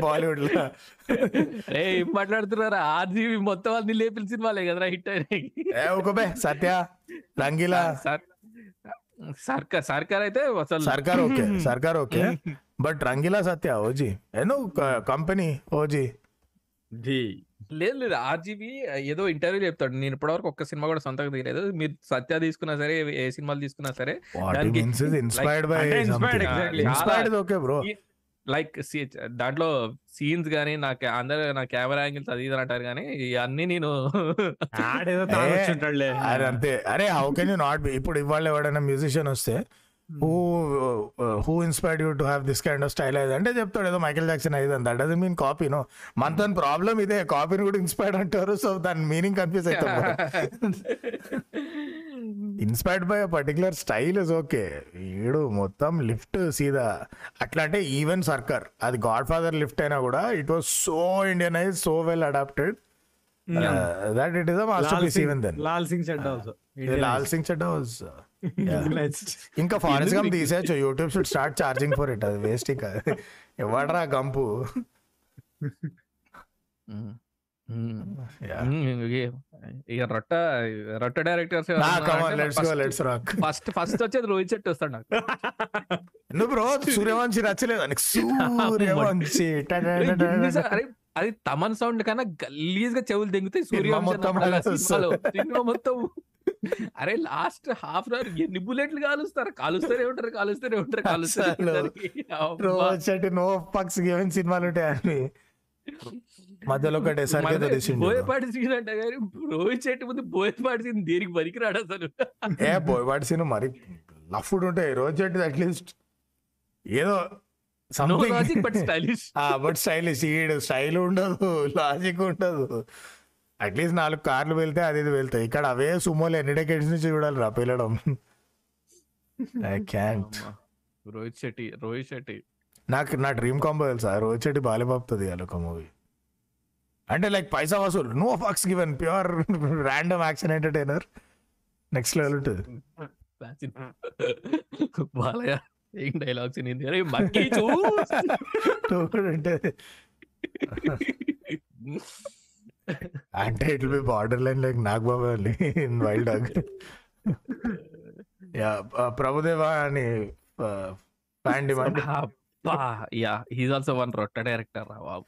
బాలీవుడ్లో ఏం మాట్లాడుతున్నారా? ఆర్జీవి మొత్తం అన్ని లేపిన సినిమాలే కదరా హిట్ అయినాయి. ఒకబే సత్య రంగీలా సర్- సర్కార్ సర్కార్ అయితే అసలు Sarkar okay [laughs] Sarkar okay. [laughs] But Rangeela Satya OG. ఏను కంపెనీ ఓజీ. ది లేదు లేదు. ఆర్జీబీ ఏదో ఇంటర్వ్యూ చెప్తాడు. నేను ఇప్పటివరకు ఒక్క సినిమా కూడా సొంతంగా తీయలేదు. మీరు సత్య తీసుకున్నా సరే ఏ సినిమాలు తీసుకున్నా సరే బ్రో లైక్ దాంట్లో సీన్స్ గానీ నా ca- అందరూ నా కెమెరా యాంగిల్స్ అది ఇది అంటారు కానీ ఇవన్నీ నేను అరే అంతే. అరే how can you not be ఇప్పుడు ఇవాళ ఎవడైనా మ్యూజిషియన్ వస్తే who who inspired you to have this kind of style అయితే అంటే చెప్తాడు ఏదో మైకేల్ జాక్సన్ అయితే that doesn't mean copy no మనతో ప్రాబ్లం ఇదే. కాపీని కూడా ఇన్స్పైర్డ్ అంటారు. సో దాని మీనింగ్ కన్ఫ్యూజ్ అవుతాం inspired by particular style is okay వీడు మొత్తం లిఫ్ట్ సీదా. అట్లా అంటే ఈవెన్ సర్కార్ అది గాడ్ ఫాదర్ లిఫ్ట్ అయినా కూడా it was so Indianise so well adapted that it is a master Lal piece even then Singh Lal Singh Chaddha also Lal Singh Chaddha was [laughs] ఇంకా ఫారెస్ట్ గమ్ తీసేయచ్చు. YouTube should start charging for it అది waste ఇంకా. ఎవడరా గంపు? రొట్ట రొట్ట directors. First first వచ్చేది రోహిత్ శెట్టి వస్తాడు నాకు. నువ్వు బ్రో సూర్యవంశి నచ్చలేదు [laughs] సూర్యవంశి. అరే, అది తమన్ సౌండ్ కన్నా గలీజ్గా చెవులు తెంగుతాయి సూర్య మొత్తం [laughs] సినిమా మొత్తం అరే లాస్ట్ హాఫ్ అన్ అవర్ ఎన్ని బుల్లెట్లు కాలుస్తారు? కాలుస్తూనే ఉంటారు కాలుస్తూనే ఉంటారు కాలుస్తూనే నో పక్స్ గివెన్ సినిమాలు ఉంటాయి అన్ని? మధ్యలో ఒకటి తీసిండు బోయపాటి సీన్ అంటే కానీ రోహిత్ శెట్టి ముందు బోయపాటి సీన్ దేనికి పనికిరాడు అసలు? ఏ బోయపాటి సీన్ మరి లఫ్డ్ ఉంటాయి. రోజు చెట్టు అట్లీస్ట్ ఏదో సంథింగ్ స్టైలిష్ బట్ స్టైలిష్ ఈడు స్టైల్ ఉండదు లాజిక్ ఉండదు. అట్లీస్ట్ నాలుగు కార్లు వెళ్తే అది ఇది వెళ్తాయి. ఇక్కడ అవే సుమోలు ఎన్ని డెకెట్స్ నుంచి చూడాలి రా పిల్లడం [laughs] ఐ క్యాంట్ రోహిత్ శెట్టి రోహిత్ శెట్టి. నాకు నా డ్రీమ్ కాంబో తెలుసా? రోహిత్ శెట్టి బాలిబాపుతుంది ఇవాళ ఒక మూవీ అంటే లైక్ పైసా వసూలు. No fucks given pure random action entertainer next level ఉంటుంది. [laughs] బాలయ్య ఏం డైలాగ్స్ ఇనింది అరే మక్కీ చూ [laughs] అంటే అంటే it be borderline like Nag Baba in Wild Dog yeah Prabhudeva అని fan demand yeah he's also one రొట్ట director రా బాబు.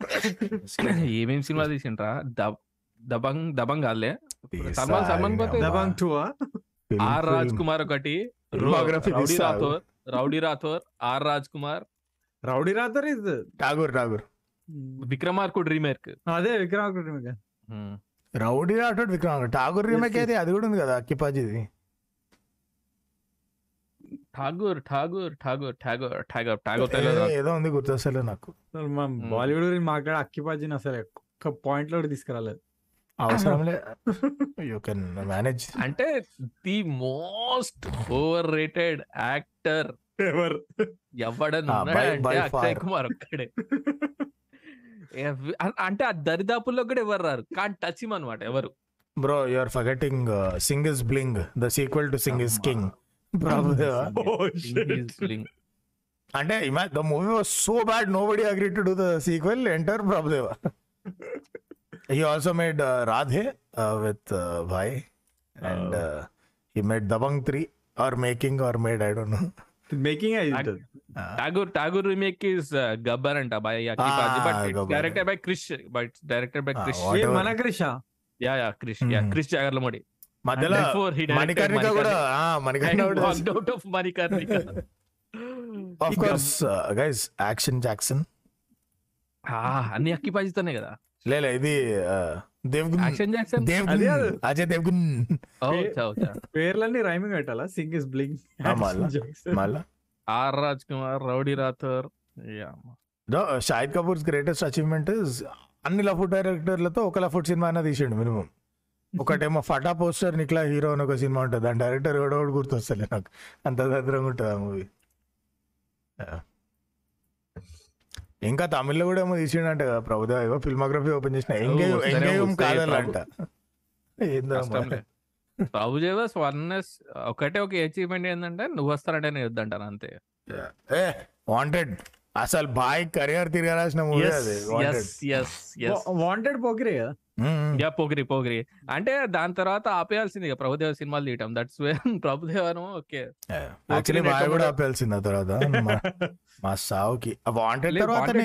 [clears throat] ఏమేం సినిమా తీసిండ్రా? దబ్ దబంగ్ దబంగ్ కాదులే. సల్మాన్ సల్మాన్ పోతే దబాంగ్ టూ ఆర్ రాజ్ కుమార్ ఒకటి rowdy. Rathore rowdy Rathore R Raj Kumar rowdy Rathore is Tagore Tagore Vikramarkudu remake అదే విక్రమ్ రౌడీ రాఠోడ్ విక్రమ్ ఠాగూర్ రీమేక్ అయితే అది కూడా ఉంది కదా అక్కిపాజిది ఠాగూర్ ఠాగూర్ ఠాగూర్ ఠాగూర్ ఠాగూర్ ఠాగూర్ ఏదో ఉంది గుర్తొస్తలే నాకు. బాలీవుడ్ గురించి మాట్లాడే అక్కిపాజిని అసలు ఒక్క పాయింట్లో తీసుకురాలేదు. అవసరంలే. యూ కెన్ మేనేజ్ అంటే the most over rated actor ఎవరు ఎవడన్నా అక్షయ్. కుమార్ ఒక్కడే. [laughs] అంటే ఆ దరిదాపుల్లో కూడా ఎవరు రారు. కాన్ టచ్ హిమ్ అనమాట ఎవరు. Bro you are forgetting Singh is bling the sequel to Singh is. King. అంటే the movie was so bad nobody agree to do the sequel enter Prabhudeva he also made Radhe with Bhai and he made Dabangg three are making are made I don't know making Tagore Tagore remake is Gabbar అంట by Ah, Gabbar. Directed by Krish but directed by Ah, Krish what- ఏ whatever. మన Krish yeah yeah Krish yeah. Krish Jagarlamudi మధ్యలో Therefore, he directed Manikarnika కూడా Manikarnika. ఆ, Manikarnika And కూడా walked out of Manikarnika of course guys action Jackson Ah, అన్ని అక్కిపాజితోనే కదా. లేలే ఇది దేవ్గున్. దేవ్గున్. అజయ్ దేవ్గున్. పేర్లన్నీ రైమింగ్ పెట్టాలా? సింగ్ ఇస్ బ్లింగ్ మళ్ళా. R Raj Kumar rowdy Rathore yeah though Shahid Kapoor's greatest achievement అన్ని లఫుట్ డైరెక్టర్లతో ఒక లఫుట్ సినిమా అయినా తీసిండు మినిమం ఒకటేమో ఫటా పోస్టర్ నిక్లా హీరో అని ఒక సినిమా ఉంటుంది. దాని డైరెక్టర్ ఎవడో గుర్తొస్తలే నాకు. అంత దరిద్రంగా ఉంటుంది ఆ మూవీ ఇంకా తమిళ్ళో కూడా ఏమో తీసిండంట కదా ప్రభుదేవ ఏవో ఫిల్మోగ్రఫీ ఓపెన్ చేసిన. ఎంగేజ్ వస్తాయి కాదలంట ఏందో కష్టంలే. ప్రభు దేవస్ వన్నెస్ ఒకటే ఒక అచీవ్మెంట్ ఏంటంటే నువ్వు వస్తానంటే నేను వద్దంటాను అంతే. ఏ వాంటెడ్ అసలు బాయ్ కెరియర్ తిరగాల్సిన మూవీ అది వాంటెడ్ వాంటెడ్ పోకిరే కదా. యా పోగిరి పోగిరి. అంటే దాని తర్వాత ఆపేయాల్సింది ప్రభుదేవ సినిమాలు తీయటం. దట్స్ వే ప్రభుదేవను ఓకే. యాక్చువల్లీ net కూడా ఆపేయాల్సింది ఆ తర్వాత. మా- మా సావుకి. వాంటెడ్ తర్వాత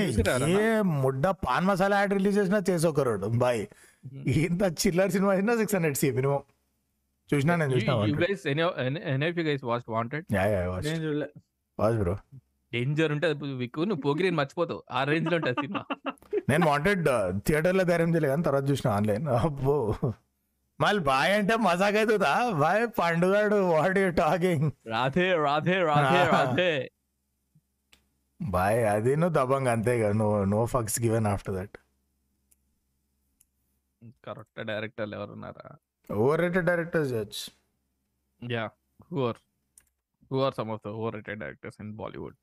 ఏ ముడ్డ పాన్ మసాలా యాడ్ రిలీజ్ చేసినా చేసొకరోడు. బాయ్. ఇంత చిల్లర్ సినిమా అయినా సిక్స్ హండ్రెడ్ సి మినిమం చూసినా నేను చూసినా you guys any any of you guys watch wanted yeah yeah watch నేను చూడలే. వాచ్ బ్రో డేంజర్ ఉంటది. విక్కు నువ్వు పోగిరిని మర్చిపోతావు. ఆ రేంజ్లో ఉంటది సినిమా. [laughs] నేను వాంటెడ్ థియేటర్లో ధైర్యం చేయలేదు కానీ తర్వాత చూసిన ఆన్లైన్ అబ్బో. మళ్ళీ బాయ్ అంటే మజాక్ అవుతుందా bye పండుగాడు what you talking Radhe Radhe Radhe. [laughs] Radhe. Bye అది నువ్వు దబంగ్ అంతే కదా. No no fucks given after that correct డైరెక్టర్లు ఎవరు ఉన్నారా overrated directors judge yeah who are who are some of the overrated directors in Bollywood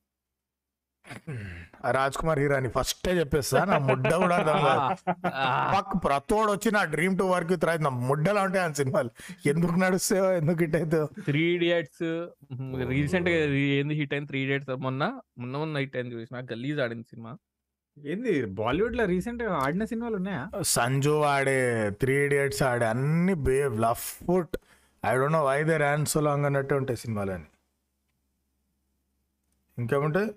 Raj Kumar Hirani ఫస్టే చెప్పేస్తా నా ముడ్డ కూడా అర్థం కాదు. పక్క ప్రతోడు వచ్చి నా dream to work with Raj నా ముడ్డలా ఉంటాయి ఆ సినిమాలు. ఎందుకు నడుస్తాయో ఎందుకు హిట్ అవుతాయో. త్రీ ఇడియట్స్ రీసెంట్గా ఏంది హిట్ అయింది? త్రీ ఇడియట్స్ మొన్న మొన్న మొన్న హిట్ అయింది చూసిన. గలీజ్ ఆడింది సినిమా. ఏంది బాలీవుడ్లో రీసెంట్గా ఆడిన సినిమాలు ఉన్నాయా? సంజు ఆడే త్రీ ఇడియట్స్ ఆడే అన్ని బే లఫ్ foot I don't know why they ran so long అన్నట్టు ఉంటాయి సినిమాలని ఇంకేముంటాయి?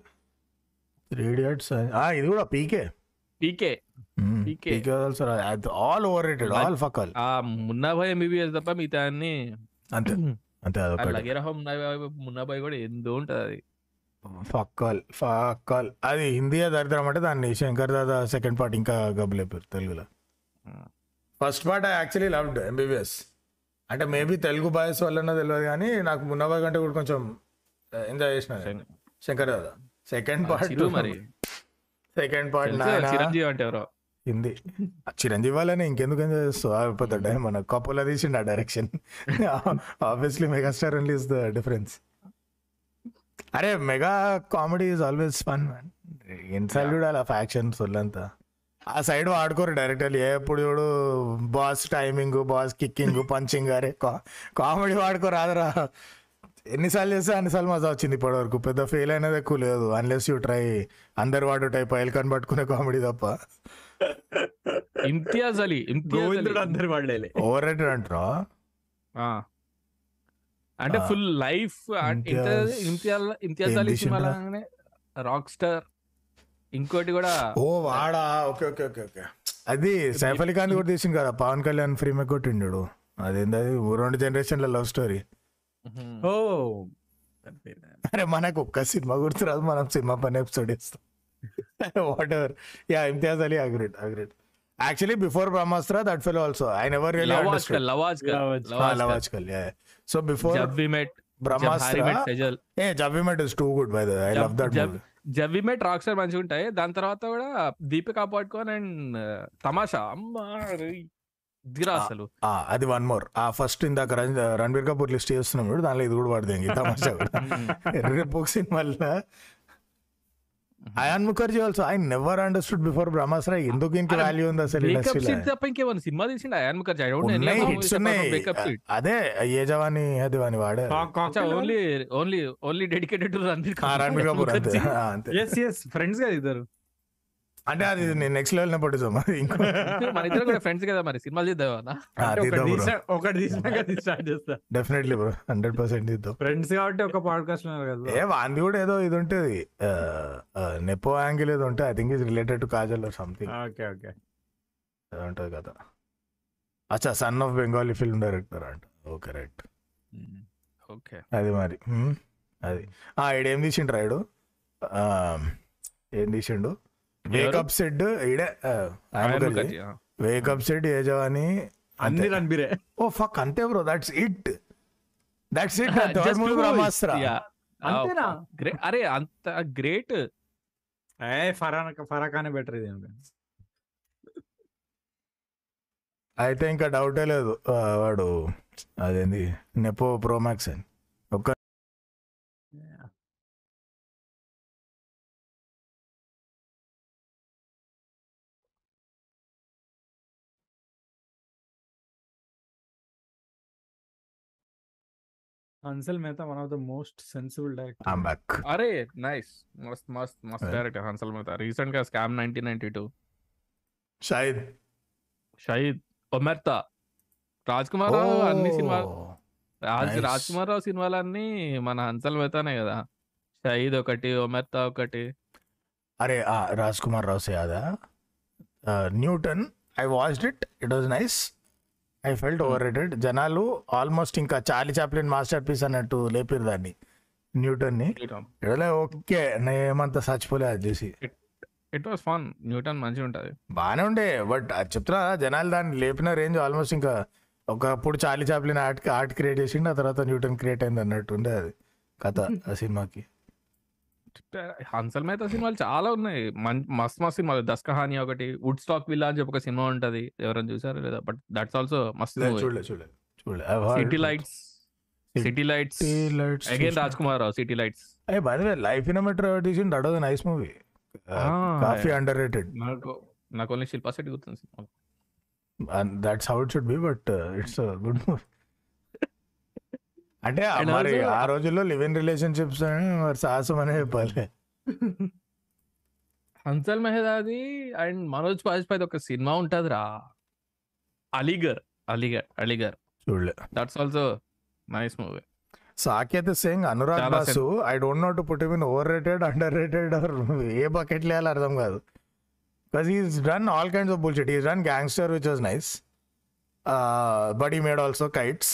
త్రీ ఇడియట్స్ ఇది కూడా PK. PK. PK. PK. Also all overrated all ఫకల్. ఆ మున్నాబాయ్ ఎంబీబీఎస్ తప్ప మిగతా అన్ని అంతే. అంతే అదొకటి లగేరహ మున్నాబాయ్ మున్నాబాయ్ కూడా ఎందో ఉంటది అది. ఫక్కల్ ఫక్కల్ అది హిందీ దరిద్రం అంటే దాన్ని శంకర్ దాదా సెకండ్ పార్ట్ ఇంకా గబ్బులేపారు తెలుగులో. First part I actually loved MBBS అంటే మేబీ తెలుగు బాయ్స్ వల్లనో తెలియదు కానీ నాకు మున్నాబాయ్ కంటే కూడా కొంచెం ఎంజాయ్ చేసిన. శంకర్ దాదా. సెకండ్ పార్ట్ మరి. సెకండ్ పార్ట్ చిరంజీవి అంటే ఎవరో? హిందీ. చిరంజీవి వాళ్ళని ఇంకెందుకు ఎంజాయ్ చేస్తావు? అయిపోతాడు మన కప్పులో తీసిండు ఆ direction. Obviously megastar only is the difference అరే mega comedy is always fun man ఎన్నిసార్లు చూడాలి ఆ ఫ్యాక్షన్ అంతా ఆ సైడ్ వాడుకోరు డైరెక్టర్ ఎప్పుడు చూడు boss timing boss kicking punching అరే కామెడీ వాడుకోరు రాదరా ఎన్నిసార్లు చేస్తే అన్నిసార్లు మజా వచ్చింది ఇప్పటి వరకు పెద్ద ఫెయిల్ అయినది ఎక్కువ లేదు అన్లెస్ యూ ట్రై అందరు వాడు టైప్ ఐల్కాన్ పట్టుకునే కామెడీ తప్ప. ఇమ్తియాజ్ అలీ గోవిందుడు అందరు వాడలే ఓవర్ రేటెడ్ అంటారా? ఆ. అంటే. Full life Imtiaz Ali rock star ఇంకోటి కూడా ఓ వాడా. Okay okay okay okay. అది సైఫ్ అలీ ఖాన్ కూడా తీసింది కదా. పవన్ కళ్యాణ్ ఫ్రీ మే కొట్టిండు. అదేంది అది? రెండు జనరేషన్ల లవ్ స్టోరీ. ఓ అరే మనకు ఒక్క సినిమా గుర్తురాదు మనం సినిమా పని ఎపిసోడ్ ఇస్తాం whatever yeah Imtiaz Ali a great a great actually before Brahmastra that fell also I never really love understood Aaj Kal love Aaj Kal love love Aaj Kal లవాజ్కల్ yeah so before Jab we met jab Harry Brahmastra met Sejal A Jab met is too good by the I love that Jab Jab we met rock star మంచిగా ఉంటాయి దాని తర్వాత కూడా Deepika పాడ్కోన్ and తమాషా అమ్మా దిరా అసలు అది one more ఆ ఫస్ట్ ఇందాక రణ్- రణబీర్ కపూర్ లిస్ట్ చేస్తున్నాం చూడు దానిలో ఇది కూడా పడుతుంది ఈ తమాషా కూడా. [laughs] రేపు సినిమాలో Ayan Mukherjee also I never understood before Brahmastra ఎందుకు ఇంక వాల్యూ ఉంది అసలు ఇంకేమైనా సినిమా తీసిండు అయాన్ ముఖర్జీ? ఐ డోంట్ ఉన్నాయి హిట్స్ ఉన్నాయి. బ్రేకప్ సీట్ అదే ఏ జవాని అది వాని వాడే? Only only only dedicated to Ranbir Kapoor అంతే. ఎస్ ఎస్ ఫ్రెండ్స్ కదా ఇద్దరు. అంటే అది నేను నెక్స్ట్ లెవెల్ [laughs] ఇంకో. మన ఇద్దరు కూడా ఫ్రెండ్స్ కదా మరి సినిమాలు అంటే ఒకటి స్టార్ట్ చేస్తా. డెఫినెట్లీ బ్రో హండ్రెడ్ పర్సెంట్ తీద్దాం. ఫ్రెండ్స్ కాబట్టి ఒక పాడ్కాస్ట్ కదా ఏ వాంది కూడా ఏదో ఇది ఉంటుంది. నెపో యాంగిల్ ఏదో ఉంటే I think is related to Kajol or something okay okay అది ఉంటుంది కదా. అచ్చా son of Bengali film director అంట. ఓకే రైట్ ఓకే అది మరి హ్మ్. అది. ఆ ఈడేం తీసిండు రాయుడు? ఏం తీసిండు? వేకప్ సెడ్ ఈడే wake up Sid Yeh Jawaani? అన్ని రణబీరే ఓ ఫక్ అంతే bro that's it that's it third movie Brahmastra అంతేనా? అరే అంత గ్రేట్ ఏ ఫరాన్ ఫరాఖానే బెటర్ ఇది అయితే ఇంకా డౌటే లేదు వాడు అదేంది నెపో ప్రోమాక్స్ అని. Hansal Mehta one of the most sensible director back అరే నైస్ మస్త్ మస్త్ మస్త్. డైరెక్టర్ హన్సల్ మేతా రీసెంట్గా scam nineteen ninety two Shahid Shahid omerta Raj Kumar Rao అన్ని సినిమా రాజ్. రాజ్ కుమార్ రావు సినిమాలన్నీ మన హన్సల్ మేతానే కదా. షహీద్ ఒకటి ఒమెర్తా ఒకటి. అరే ఆ, Raj Kumar Rao యాదా? Newton I watched it it was nice I felt over rated జనాలు ఆల్మోస్ట్ ఇంకా చార్లీ చాప్లిన్ మాస్టర్ పీస్ అన్నట్టు లేపారు దాన్ని న్యూటన్ని ఇడలే ఓకే నేమంత చచ్చిపోలే అది చూసి. ఇట్ వాస్ ఫన్ న్యూటన్ మంచిగా ఉంటది. బాగానే ఉండే బట్ అది చెప్తున్నా జనాలు దాన్ని లేపిన రేంజ్ ఆల్మోస్ట్ ఇంకా ఒకప్పుడు Charlie Chaplin art art create చేసిండు ఆ తర్వాత న్యూటన్ క్రియేట్ అయింది అన్నట్టు ఉండే అది కథ ఆ [laughs] సినిమాకి. హన్సల్ మేతా సినిమాలు చాలా ఉన్నాయి. మస్త్ మస్త్ సినిమాలు. దస్కహాని ఒకటి వుడ్ స్టాక్ విల్లా అని చెప్పి ఒక సినిమా ఉంటది. ఎవరైనా చూసారా లేదా? బట్ దట్స్ ఆల్సో మస్త్ city lights city lights. Again Raj Kumar Rao city lights. Ah by the way life in metro that nice movie coffee under rated నాకు నాకు ఓన్లీ శిల్పా శెట్టి గుర్తుంది cinema that's how it should be but it's good movie అంటే మరి ఆ రోజుల్లో live in relationships మరి సాహసం అనే చెప్పాలి. హన్సల్ మెహదాది అండ్ మనోజ్ బాజ్పాయ్ ఒక సినిమా ఉంటదిరా. అలీగర్ అలీగర్ అలీగర్ చూడలే. That's also nice movie Saket Singh Anurag Basu I don't know to put in over rated under rated a bucket లేయాలో అర్థం కాదు. Because he's done all kinds of bullshit he's done gangster which was nice but he made also kites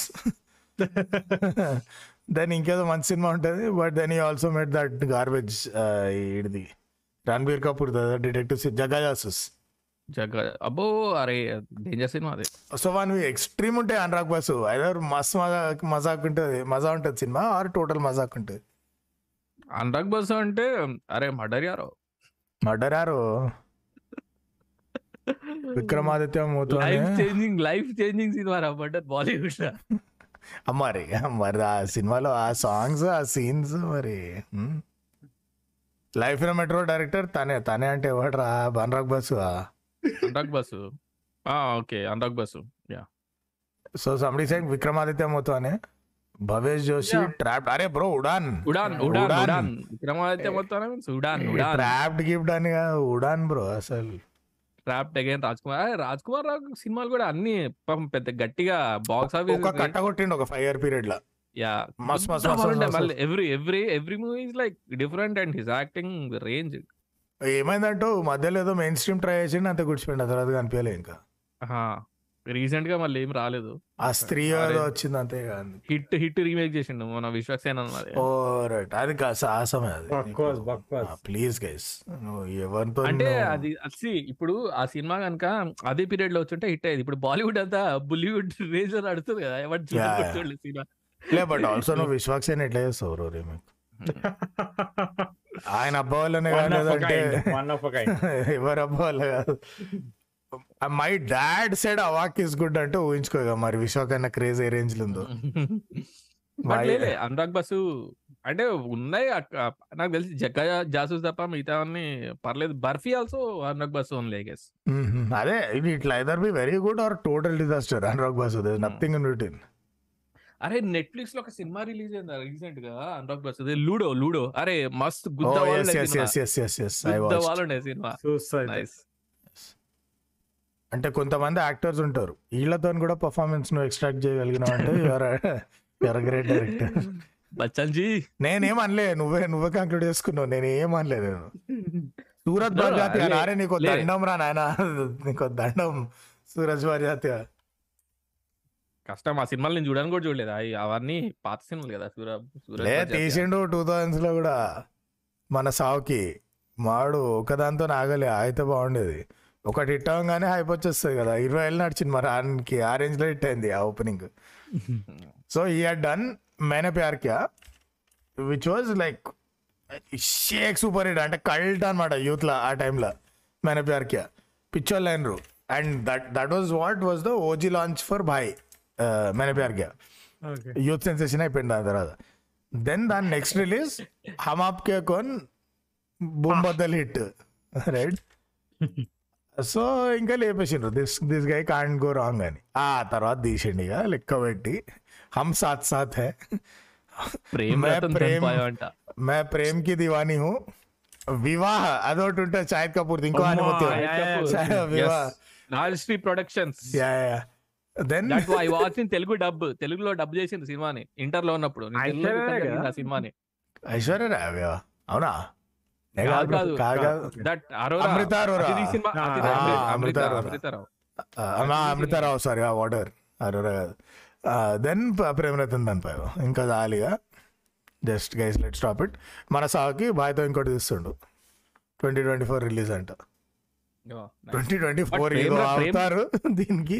[laughs] then ఇంకేదో మంచి సినిమా ఉంటుంది but then he also made that garbage ఇది Ranbir Kapoor detective Jagga Jasoos Jagga అబ్బో అరే danger సినిమా అది. సో వన్ ఎక్స్ట్రీమ్ ఉంటాయి అనురాగ్ బాసు. ఐదర్ మస్తు మజా మజాక్ ఉంటుంది మజా ఉంటుంది సినిమా ఆర్ టోటల్ మజాక్ ఉంటుంది? అనురాగ్ బస్ అంటే అరే మర్డర్ యారో? మర్డర్ యారు? [laughs] Vikramaditya life changing life changing cinema రా మర్డర్ బాలీవుడ్ [laughs] మరి మరి ఆ సినిమాలో ఆ సాంగ్స్ ఆ సీన్స్ మరి లైఫ్ ఇన్ మెట్రో డైరెక్టర్ తనే తనే అంటే ఎవడరా? బన్రాక్ Basu Anurag Basu okay Anurag Basu yeah so somebody side Vikramaditya మొత్తం అనే? భవేష్ జోషి. ట్రాప్ అరే బ్రో ఉడాన్ ఉడాన్ ఉడాన్ ఉడాన్ విక్రమాదిత్య మొత్తం means Udaan Udaan trapped gift అని ఉడాన్ బ్రో అసలు. ట్రాప్డ్ అగైన్ రాజ్ కుమార్ రాజ్ కుమార్ రావు సినిమాలు కూడా అన్ని పాపం పెద్ద గట్టిగా బాక్స్ ఆఫీస్ ఒక కట్ట కొట్టిండు ఒక ఫైవ్ ఇయర్ పీరియడ్లో. యా. మస్త్ మస్త్ మళ్ళీ every every every movie is like different and his acting range. ఏమైందంటూ మధ్యలో ఏదో మెయిన్ స్ట్రీమ్ ట్రై చేసిండు అంత గుడిచిపోయింది తర్వాత కనిపించలే ఇంకా. రీసెంట్గా మళ్ళీ ఏం రాలేదు. ఆ స్త్రీ వచ్చింది అంతే కానీ హిట్ హిట్ రీమేక్ చేసిండు మన విశ్వక్సేన్ అన్నది ఓ రైట్ అది కా సాహసమే అది. ప్లీజ్ గైస్ ఎవరితో అంటే అది అది ఇప్పుడు ఆ సినిమా కనుక అదే పీరియడ్లో వచ్చుంటే హిట్ అయ్యేది. ఇప్పుడు బాలీవుడ్ అంతా బులీవుడ్ [laughs] రేంజ్లో నడుస్తుంది కదా. ఎవరు. చూడలేదు సినిమా. లే బట్ ఆల్సో నువ్వు [laughs] విశ్వాక్సేన్ ఎట్లా చేస్తావు రో రీమేక్? [laughs] ఆయన అబ్బా వాళ్ళనే One of a కాలేదంటే kind, one of a kind. ఎవరు అబ్బా వాళ్ళ కాదు. మై డాడ్ సెడ్ అవాక్ ఇస్ గుడ్ అంటే ఊహించుకోగా మరి అన్న క్రేజ్ ఏ రేంజ్లో ఉందో [laughs] అనురాగ్ బస్సు అంటే ఉన్నాయి నాకు తెలిసి జగ్గ జాసూస్ తప్ప మిగతా అన్ని పర్లేదు. Barfi also Anurag Basu only guess Mhm. అదే ఇది ఇట్లా either be very good or total disaster Anurag Basu. There nothing in routine అరే నెట్ఫ్లిక్స్లో ఒక సినిమా రిలీజ్ అయింది రీసెంట్గా అనురాగ్ బస్సు లూడో లూడో అరే మస్త్ గుద్ద ఐ వాళ్ళు ఉండే సినిమా. అంటే కొంతమంది యాక్టర్స్ ఉంటారు. వీళ్ళతో కూడా పర్ఫార్మెన్స్ నువ్వు ఎక్స్ట్రాక్ట్ చేయగలిగినావు అంటే your your great director Bachchan ji నేనేం అనలే. నువ్వే నువ్వే కంక్లూడ్ చేసుకున్నావు. నేను ఏం అనలే నేను. సూరజ్ లే- నారే నీకు. దండం రా నాయన. నీకు దండం సూరజ్ బాజాతి కష్టం. ఆ సినిమాలు నేను చూడడానికి కూడా చూడలేదు. అవి అవన్నీ పాత సినిమాలు కదా సూర సూరజ్. తీసిండు టూ థౌజండ్స్లో కూడా మన సావుకి. మాడు ఒకదాంతో ఆగలే. అయితే బాగుండేది. ఒకటి హిట్ అవ్వగానే హైప్ వచ్చేస్తుంది కదా. ఇరవై ఏళ్ళు నడిచింది మరి ఆయనకి ఆ రేంజ్లో హిట్ అయింది ఆ opening so he had done Maine Pyar Kiya which was like shake super hit అంటే కల్ట్ అనమాట యూత్లో ఆ టైంలో Maine Pyar Kiya picture liner and that that was what was the OG launch for Bhai Maine Pyar Kiya. Youth sensation అయిపోయింది దాని తర్వాత. Then దాని next release Hum Aapke Koun boom బద్దల్ hit right so ఇంకా లేపేసిండ్రు. This this guy can't go wrong అని. ఆ తర్వాత తీసిండు ఇక లెక్క పెట్టి. హమ్ సాత్ సాత్ హై. ప్రేమ ప్రేమ్ మే ప్రేమ్కి దివానీ హూ. వివాహ అదొకటి ఉంటుంది షాహిద్ కపూర్ ఇంకో అనుమతి productions. Yeah yeah then that I watch in Telugu dub తెలుగులో డబ్ చేసింది సినిమాని. ఇంటర్లో ఉన్నప్పుడు సినిమాని. ఐశ్వర్య అవునా? కాదు, దట్ అరోరా. అతిథి సినిమా. అమృతారావు సారీ ఆ వాటర్. అరోరా కాదు. దెన్ ప్రేమరతన్ దానిపై ఇంకా జాలీగా just guys let stop it మన సాకి బాయ్తో ఇంకోటి తీస్తుండు. ట్వంటీ ట్వంటీ ఫోర్ రిలీజ్ అంట. ట్వంటీ ట్వంటీ ఫోర్ అవుతారు [laughs] దీనికి?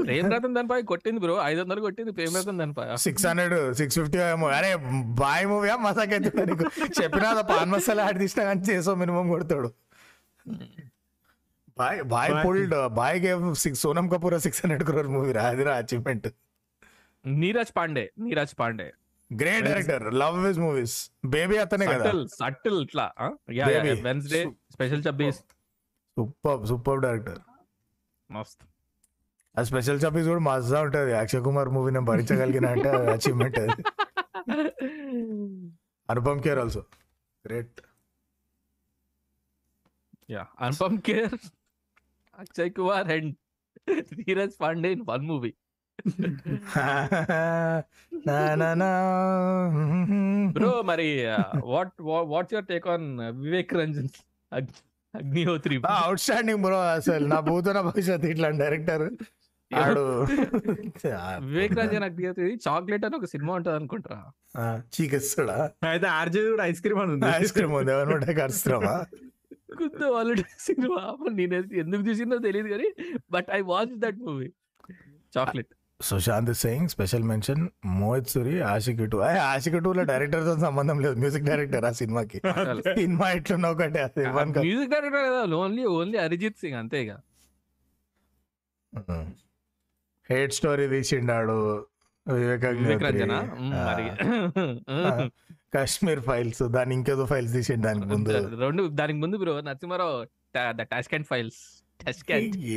ప్రేమ్ రతన్ దానిపై కొట్టింది బ్రో ఐదు వందలు కొట్టింది ప్రేమ్ రతన్ దానిపై. సిక్స్ హండ్రెడ్ సిక్స్ ఫిఫ్టీ ఏమో. అరే బాయ్ మూవీ మసాకైతే నీకు చెప్పినా పాన్ మసాలా ఆడి తీసినా కానీ చేసో మినిమం కొడతాడు. Boy boy. Pulled boy gave six Sonam Kapoor six hundred crore movie రా. అది రా achievement Neeraj Pandey Neeraj Pandey. Great director love his movies baby అతనే కదా. సటిల్ ఇట్లా. Wednesday special Chabbees super super director మస్త్ ఆ special చాపీస్ కూడా మజా ఉంటది. అక్షయ్ కుమార్ మూవీ నేను భరించగలిగిన అంటే అచీవ్మెంట్ అది. Anupam Kher also great yeah Anupam Kher Akshay Kumar and Neeraj Pandey in one movie bro మరి what what's your take on Vivek Ranjan Agnihotri. Outstanding bro అసలు నా భూతన భవిష్యత్ ఇట్లాంటి డైరెక్టర్ ఆడు [laughs] వివేక్ రంజన్ అగ్నిహోత్రి చాక్లెట్ అని ఒక సినిమా ఉంటుంది అనుకుంటా. చీకిస్తాడా? అయితే ఆర్జే కూడా ఐస్ క్రీమ్ అని ఉంది. ఐస్ క్రీమ్ ఉంది ఎవరు కరుస్తున్నావా గుద్ద వాళ్ళు సినిమా. నేను ఎందుకు చూసిందో తెలియదు కానీ but I watch that movie chocolate Sushant Singh special mention Mohit Suri Aashiqui two Aashiqui two లో డైరెక్టర్తో సంబంధం లేదు మ్యూజిక్ డైరెక్టర్ ఆ సినిమాకి. సినిమా ఎట్లున్నా ఒకటే. Music director only only Arijit Singh అంతే ఇక. హేట్ స్టోరీ తీసిండాడు వివేక్ కాశ్మీర్ ఫైల్స్ దాని ఇంకేదో ఫైల్స్ తీసేయండి దానికి ముందు? రెండు దానికి ముందు bro Narasimha Rao the Tashkent files. Tashkent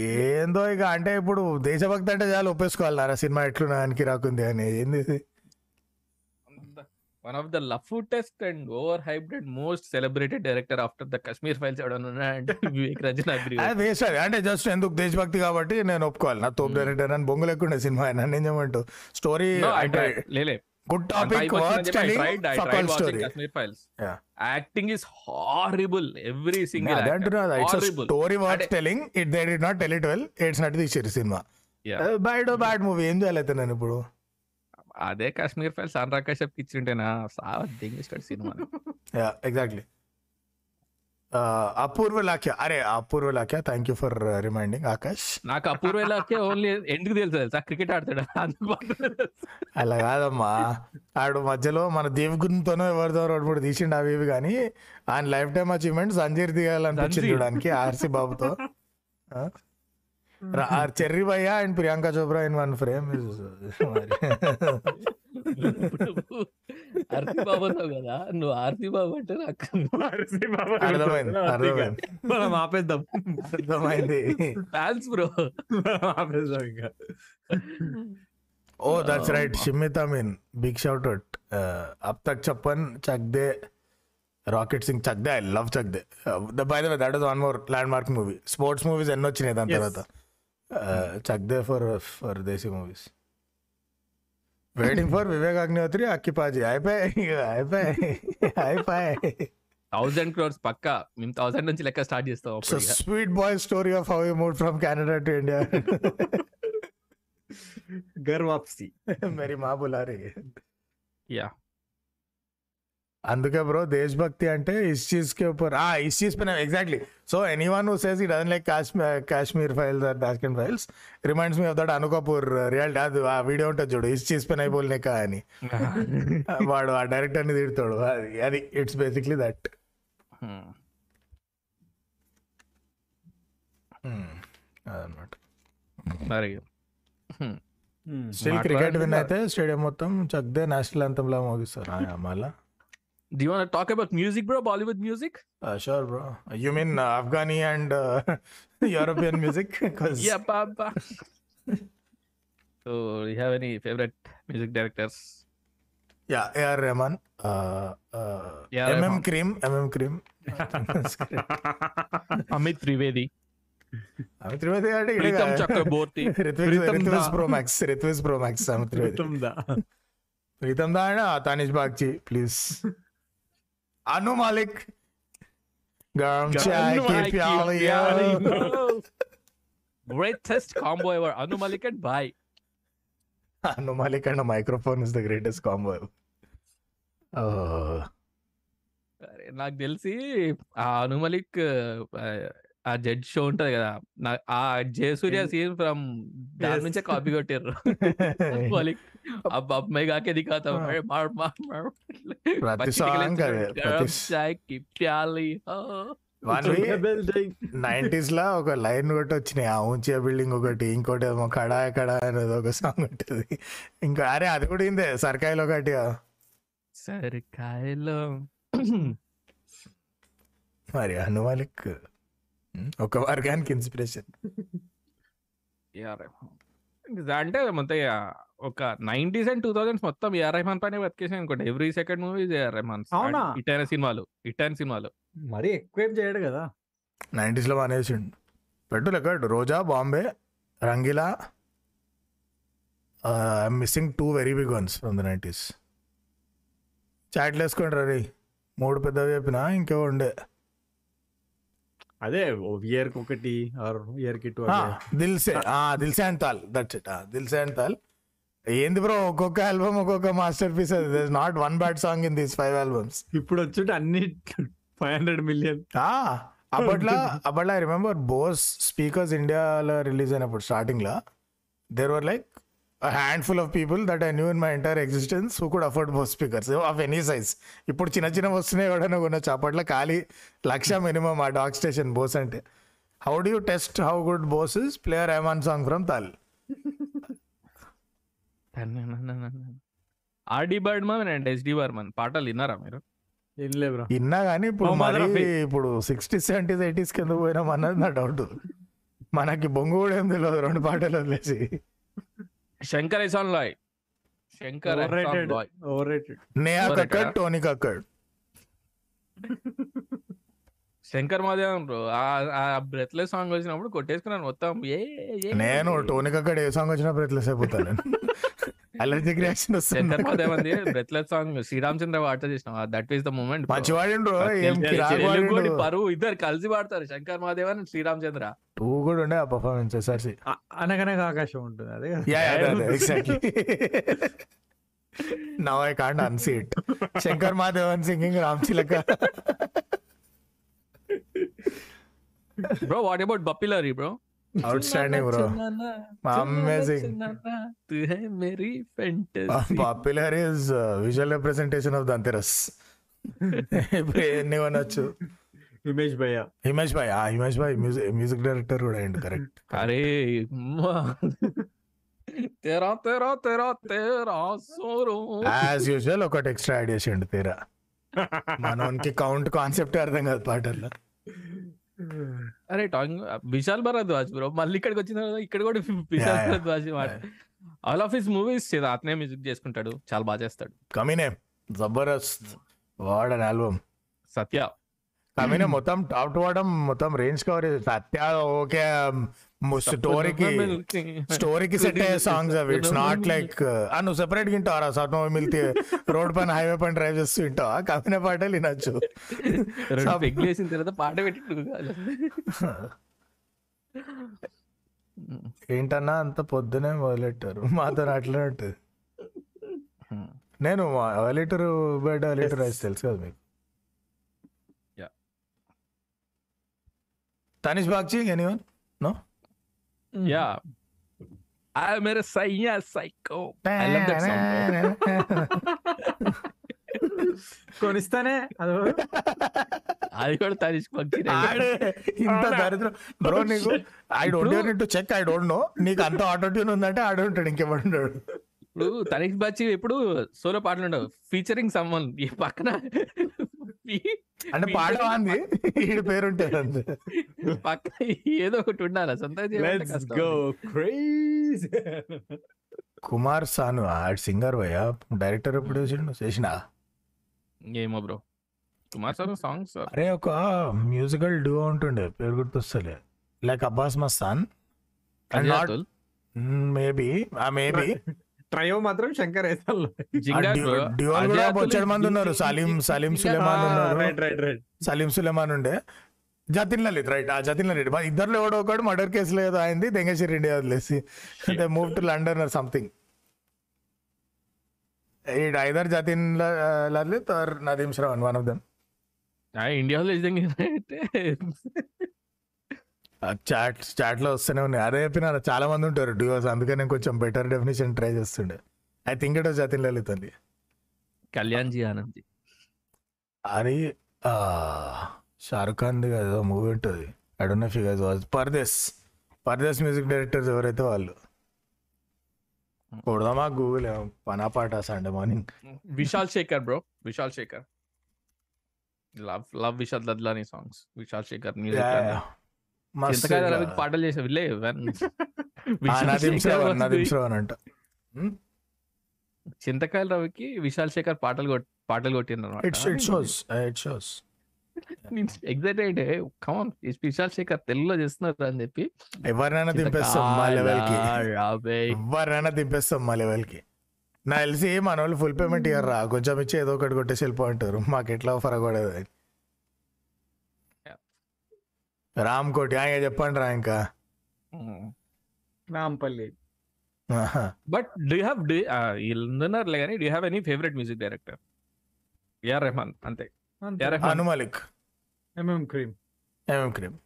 ఏందో ఇక అంటే ఇప్పుడు దేశభక్తి అంటే చాలు ఒప్పేసుకోవాలి నారా సినిమా ఎట్లున్నా దానికి రాకుంది అని ఏంది? One of the లఫూటెస్ట్ and over hybrid most celebrated director after the Kashmir files ఎవడన్నా అంటే [laughs] వివేక్ రంజన్ అగ్రి అది అంటే జస్ట్ ఎందుకు దేశభక్తి కాబట్టి నేను ఒప్పుకోవాలి. నా తోపు డైరెక్టర్ అని బొంగు లేకుండా సినిమా నన్ను ఏం చేయమంటూ స్టోరీ అంటే లేలే good topic worth telling fuck story. Acting is horrible every single అదే అంటున్నా it's story worth telling it they did not tell it well నట్ తీసారు సినిమా Yeah. బ్యాడ్ బ్యాడ్ మూవీ ఏం చేయాలి అయితే నేను ఇప్పుడు. అదే కాశ్మీర్ ఫైల్స్ అనురాగ్ కశ్యప్ ఇచ్చింటేనా? సావ దింగిస్తాడు సినిమా యా [laughs] ఎగ్జాక్ట్లీ అపూర్వ లాఖ్య. అరే Apurva Lakhia thank you for reminding Aakash. నాకు అపూర్వేలాకే ఓన్లీ ఎందుకు తెలుసు తెలుసా? క్రికెట్ ఆడతాడు. అలా కాదమ్మా. ఆడు మధ్యలో మన దేవగునితోనో ఎవరితో రెండు మూడు తీసిండు అవి ఇవి కానీ ఆయన లైఫ్ టైమ్ అచీవ్మెంట్ సంజీర్ తీయాలనిపించింది సంజీర్. చూడడానికి ఆర్సీ బాబుతో. చెర్రీ భయ్య and Priyanka Chopra in one frame. [laughs] Aarti కదా నువ్వు ఆర్తి బాబు అంటే నాకు అర్థమైంది అర్థమైంది. మనం ఆపేద్దాం. అర్థమైంది. ఫ్యాన్స్ బ్రో ఆపేద్దాం ఇంకా. ఓ that's right Shimit Amin big shout out Ab Tak Chhappan Chak De rocket Singh Chak De I love Chak De by the way that is one more landmark movie sports movies ఎన్ని వచ్చినాయి దాని. తర్వాత. Chak De for for desi movies waiting for Vivek Agnihotri అక్కిపాజీ అయిపోయాయి ఇక అయిపోయాయి అయిపోయాయి thousand crores పక్క మేము థౌసండ్ నుంచి లెక్క స్టార్ట్ చేస్తాం so sweet boy story of how you move from Canada to India घर वापसी मेरी माँ बुला रही है యా అందుకే బ్రో దేశభక్తి అంటే ఇస్ చీజ్ కే ఆ ఇష్యూస్ పైన exactly so anyone who says he doesn't like Kashmir Kashmir files or Tashkent files reminds me of that అనుకపూర్ real అది ఆ వీడియో ఉంటుంది చూడు ఇస్ చీజ్ పైన కా అని. [laughs] వాడు ఆ డైరెక్టర్ని తిడతాడు. అది అది ఇట్స్ బేసిక్లీ దట్ అదనమాట స్టిల్ క్రికెట్ విన్ అయితే స్టేడియం మొత్తం చక్దే నేషనల్ అంతంలా మోగిస్తారు. మళ్ళా Do you want to talk about music, bro? Bollywood music? Uh, sure, bro. You mean uh, Afghani and uh, [laughs] European music? [laughs] Cause... Yeah, Papa. so, do you have any favorite music directors? Yeah, A.R. Rahman. Uh, uh, yeah, MM Cream. MM Cream. [laughs] Amit Trivedi. Amit Trivedi. Pritam uh, Chakraborty. Ritvish Pro Max. Ritvish Pro Max. Amit Trivedi. Pritam Da. Pritam Da na Tanish Bagchi, please. Bagchi please అను మాలిక్ గరం చాయ్ కి ప్యాలియా Greatest combo ever. Anu Malik and Bhai. Anu Malik and microphone is the greatest combo అరే, నాకు తెలిసి ఆ అను మలిక్ ఆ judge show ఉంటది కదా! ఆ Jayasuriya scene from దాని నుంచే కాపీ కొట్టారు అబ్బాయి కాకేది దిగుతాం నైన్టీస్ లా ఒక లైన్ ఒకటి వచ్చినాయి. ఆ ఉంచే బిల్డింగ్ ఒకటి ఇంకోటి ఏమో కడా కడా అనేది ఒక సాంగ్ ఉంటుంది. ఇంకా అరే అది కూడా ఇందే సర్కాయలో ఒకటి సర్కాయలో. మరి హనుమాలిక్ ఒక వర్గానికి ఇన్స్పిరేషన్. అంటే మొత్తం ఇక ఒక నైన్టీస్ అండ్ టూ థౌసండ్స్ మొత్తం ఏఆర్ రెహమాన్ పైన బతికేసాను అనుకోండి. Every second movie AR Rahman. అవునా? ఇటైన సినిమాలు ఇటైన సినిమాలు. మరి ఎక్కువ చేయడు కదా. నైన్టీస్లో మానేసిండు. పెట్టు లెక్క Roja Bombay Rangeela I'm missing too very big ones from the nineties చాట్లు వేసుకోండి రీ మూడు పెద్దవి చెప్పిన ఇంకో ఉండే. అదే ఇయర్కి ఒకటి ఆర్ ఇయర్కి two Dil Se Dil Se and Taal that's it Dil Se and Taal. ఏంది బ్రో ఒక్కొక్క ఆల్బమ్ ఒక్కొక్క మాస్టర్ పీస్ అది not one bad song in these five albums ఇప్పుడు వచ్చుంటే అన్ని ఫైవ్ హండ్రెడ్ మిలియన్ అప్పట్లో అప్పట్లో ఐ రిమెంబర్ బోస్ స్పీకర్స్ ఇండియాలో రిలీజ్ అయినప్పుడు స్టార్టింగ్లో there were like handful of people that I knew in my entire existence who could afford Bose speakers of any size ఇప్పుడు చిన్న చిన్న వస్తున్నాయి ఎవడైనా కొనొచ్చు అప్పట్లో ఖాళీ లక్ష మినిమం ఆ డాగ్ స్టేషన్ బోస్ అంటే. How do test how good Bose is player Rahman song from Taal RD Burman and SD Burman పాటలు విన్నారా మీరు? ఇన్నా కానీ ఇప్పుడు మరి. ఇప్పుడు సిక్స్టీ సెవెంటీస్ ఎయిటీస్ కింద పోయినాం అన్నది నా డౌట్ [laughs] మనకి బొంగు కూడా ఏం తెలియదు రెండు పాటలు వదిలేసి. Shankar Loy. Shankar Ehsaan Overrated. Loy. Rated Neha Overrated Kakkar? Tony Kakkar. Shankar Mahadevan bro ఆ బ్రెత్లెస్ సాంగ్ వచ్చినప్పుడు కొట్టేసుకున్నాను మొత్తం. ఏ నేను టోనీ కక్కడ్ ఏ సాంగ్ వచ్చినప్పుడు ఎట్లా అయిపోతాను [laughs] అలర్జిక్ రియాక్షన్ శంకర్ వస్తుంది మాదేవన్ బ్రెత్లెస్ సాంగ్ శ్రీరామచంద్ర పాట చేసిన దట్ ఈస్ ద మూమెంట్ వాడిండు. పరువు ఇద్దరు కలిసి పాడతారు శంకర్ మహాదేవన్ శ్రీరామచంద్ర. టూ కూడా ఉండే ఆ పర్ఫార్మెన్స్ ఎస్ఆర్సి అనగనగా ఆకాశం ఉంటుంది అదే కదా. Yeah exactly now I can't unsee it Shankar Madhavan singing Ram చిలక. Bro what about Bappi Lahiri bro outstanding bro. Mary fantasy. Popular is visual representation of Dhanteras ఇప్పుడు ఎన్ని కొనొచ్చు? హిమేష్ భయ్య. హిమేష్ భాయ్ ఆ హిమేష్ భాయ్ మ్యూజిక్ డైరెక్టర్ కూడా అయింది కరెక్ట్. అరే తెరా తెరా తెరా తెరా సోరో. యాజ్ యూజువల్ ఒకటి ఎక్స్ట్రా యాడ్ చేసిండు తీరా. మనోనికి కౌంట్ కాన్సెప్ట్ అర్థం కాదు పాటల్లో. అరే టాంగ్ విశాల్ భరద్వాజ్ బ్రో. మళ్ళీ ఇక్కడికి వచ్చిన తర్వాత ఇక్కడ కూడా Vishal. Bhardwaj all of his movies అతనే మ్యూజిక్ చేసుకుంటాడు. చాలా బాగా చేస్తాడు. కమినే జబర్దస్త్ వాడ్ అన్ ఆల్బమ్. సత్య. కమినే మొత్తం టాప్ టు బాటం మొత్తం రేంజ్ కవర్ సత్య ఓకే స్టోరీకి స్టోరీకి సెట్ అయ్యే సాంగ్స్ అవి. ఇట్స్ నాట్ లైక్ నువ్వు సెపరేట్ వింటావా సత్మ మిల్తి రోడ్ పైన హైవే పైన డ్రైవ్ చేస్తూ వింటావా? కమినే పాటలు వినొచ్చు. [laughs] వేసిన తర్వాత పాట పెట్టి ఏంటన్నా అంత పొద్దునే మొదలెట్టారు మాతో అట్లనే ఉంటుంది నేను లీటర్ బయట లీటర్ రైస్ తెలుసు కదా మీకు. తనిష్ బాగ్చి ఎనీవన్ యా ఆ మేరే సయ్యా psycho I love that song కొనిస్తానే అదో అది కూడా తనిష్ ఆడే ఇంత దరిద్రం. బ్రో నీకు I don't to check I don't know నీకు అంత ఆటో ట్యూన్ ఉందంటే ఆడే ఉంటాడు ఇంకెవడుంటాడు ఇప్పుడు తనిష్ బచ్చి ఎప్పుడు సోలో పాటలు ఉండవు. ఫీచరింగ్ సమ్మన్ ఈ పక్కన. అంటే పాట అంది? [laughs] ఈడి పేరు ఉంటుంది అంతే [laughs] పక్కన ఏదో ఒకటి ఉండాలి. సొంత let's go craze Kumar Sanu ఆడు సింగర్ భయ్యా డైరెక్టర్ చేసిండు? చేసిన? ఏమో బ్రో. కుమార్ సార్ సాంగ్స్ అరే ఒక మ్యూజికల్ డూ ఉంటుండే. పేరు గుర్తొస్తలే. Like Abbas Mastan and not maybe ఆ మేబీ ట్రయో మాత్రం శంకర్ మంది ఉన్నారు. సలీం సలీం సులేమాన్ ఉన్నారు. Right right right Salim Sulaiman ఉండే. జతిన్ లలిత్ రైట్ ఆ జతిన్ లలిత్. మా ఇద్దరు ఎవడో ఒకడు మర్డర్ కేసులో ఏదో అయింది దెంగేశ్వరి ఇండియా వదిలేసి. They move to London or something ఈడ్ either Jatin ల- Lalit or Nadeem Shravan one of them ఇండియాలో చాట్ చాట్లో వస్తూనే ఉన్నాయి. అదే చెప్పిన చాలా మంది ఉంటారు డ్యూస్ అందుకే నేను కొంచెం బెటర్ డెఫినేషన్ ట్రై చేస్తుండే. I think it Jatin Lalit అండి. కళ్యాణ్ జీ ఆనంద్ జీ అది షారుఖ్ ఖాన్ ఏదో మూవీ ఉంటుంది. I don't know watch Pardes Pardes music directors ఎవరైతే వాళ్ళు? కొడదామా గూగుల్ పనా పాట Sunday morning Vishal Shekhar bro. Vishal Shekhar. Love love Vishal Dadlani songs Vishal Shekhar music పాటలు చేసే [laughs] విల్లే నదీం శ్రవణ్ నదీం శ్రవణ్ అంట. చింతకాయల రవికి విశాల్ శేఖర్ పాటలు పాటలు కొట్టిండ్రు it shows it shows excited come on Vishal Shekhar తెలుగులో చేస్తున్నారు అని చెప్పి ఎవరినైనా దింపేస్తాం మా లెవెల్కి. ఎవరినైనా దింపేస్తాం మా లెవెల్కి నా తెలిసి మన వాళ్ళు ఫుల్ పేమెంట్ ఇయ్యరా కొంచెం ఇచ్చి ఏదో ఒకటి కొట్టేసి వెళ్ళిపోంటారు మాకు ఎట్లా ఫరక్ పడేది రామ్ కోటి ఆయన చెప్పండి రా ఇంకా. నాంపల్లి ఆహా. బట్ డూ హ్యావ్ వీళ్ళున్నారులే కానీ do have any favourite music director AR Rahman అంతే. ఏఆర్ రెహమాన్ అను మలిక్ ఎంఎం క్రీమ్. ఏమేం క్రీమ్.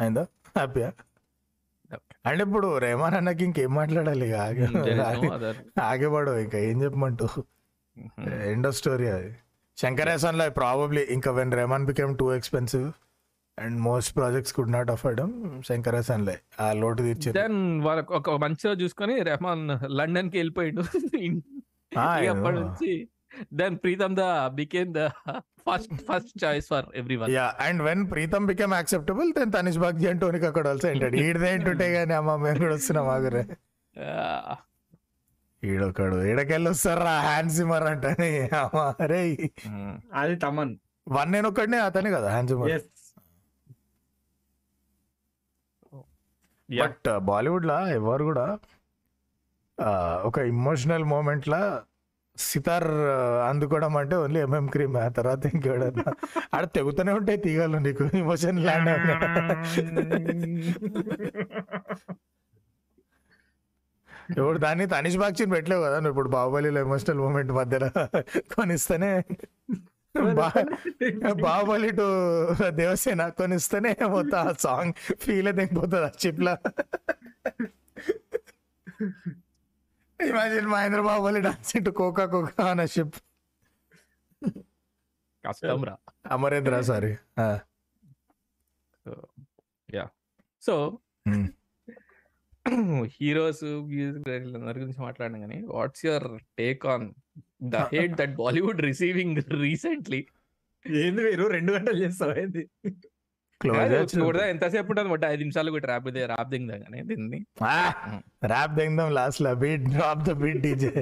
అయిందా? హ్యాపీయా? అంటే ఇప్పుడు రేమాన్ అన్నకి ఇంకేం మాట్లాడాలి? ఇక ఆగే ఆగేవాడు ఇంకా ఏం చెప్పమంటూ? ఎండ్ ఆఫ్ స్టోరీ అది. శంకరేసన్లో ప్రాబబ్లీ ఇంకా when Rahman became too expensive and most projects could not afford Shankara సన్లే ఆ లోటు తీర్చింది. దెన్ వాళ్ళకి ఒక మంచిగా చూసుకొని రెహమాన్ లండన్కి వెళ్ళిపోయాడు అప్పటి. నుంచి then Pritam the became the first first choice for everyone yeah and when Pritam became acceptable then Tanishk Bagchi and tonic అక్కడ ఆల్సో ఏంటాడు ఈడదే ఏంటుంటే కానీ అమ్మ మేము కూడా వస్తున్నాం ఆగురే ఈడొకడు ఈడకెళ్ళి వస్తారా హ్యాండ్ సిమర్ అంటే అమ్మ అరే అది తమన్ వన్ నేను ఒక్కడనే అతనే కదా హ్యాండ్ సిమర్ బట్ బాలీవుడ్ లా ఎవరు కూడా ఒక ఇమోషనల్ మూమెంట్ లా సితార్ అందుకోవడం అంటే ఓన్లీ ఎంఎం క్రీమ్ ఆ తర్వాత ఇంకెవడన్నా ఆడ తెగుతూనే ఉంటాయి తీగలు నీకు. ఇమోషన్ ల్యాండ్ ఇప్పుడు దాన్ని తనిష్ బాక్చిని పెట్టలేవు కదా నువ్వు. ఇప్పుడు బాహుబలిలో ఎమోషనల్ మూమెంట్ మధ్యలో కొనిస్తేనే బా- బాహుబలి టు దేవసేన కొనిస్తేనే మొత్తం ఆ సాంగ్ ఫీల్ దిగిపోతుంది ఆ చిప్ లా. Imagine Mahendra Baahubali dance to cocoa కోకా అన్న షిప్ కష్టం రా Amarendra sorry so heroes music అందరి గురించి మాట్లాడినా కానీ what's your take on the hate that Bollywood receiving recently ఏంది మీరు? రెండు గంటలు చేస్తావు ఏంది? కూడా ఎంతసేపు ఉంటుంది? బట్ ఐదు నిమిషాలు కూడా ర్యాప్ ర్యాప్ దిందా కానీ దీన్ని ర్యాప్ దిందాం last law beat drop the beat DJ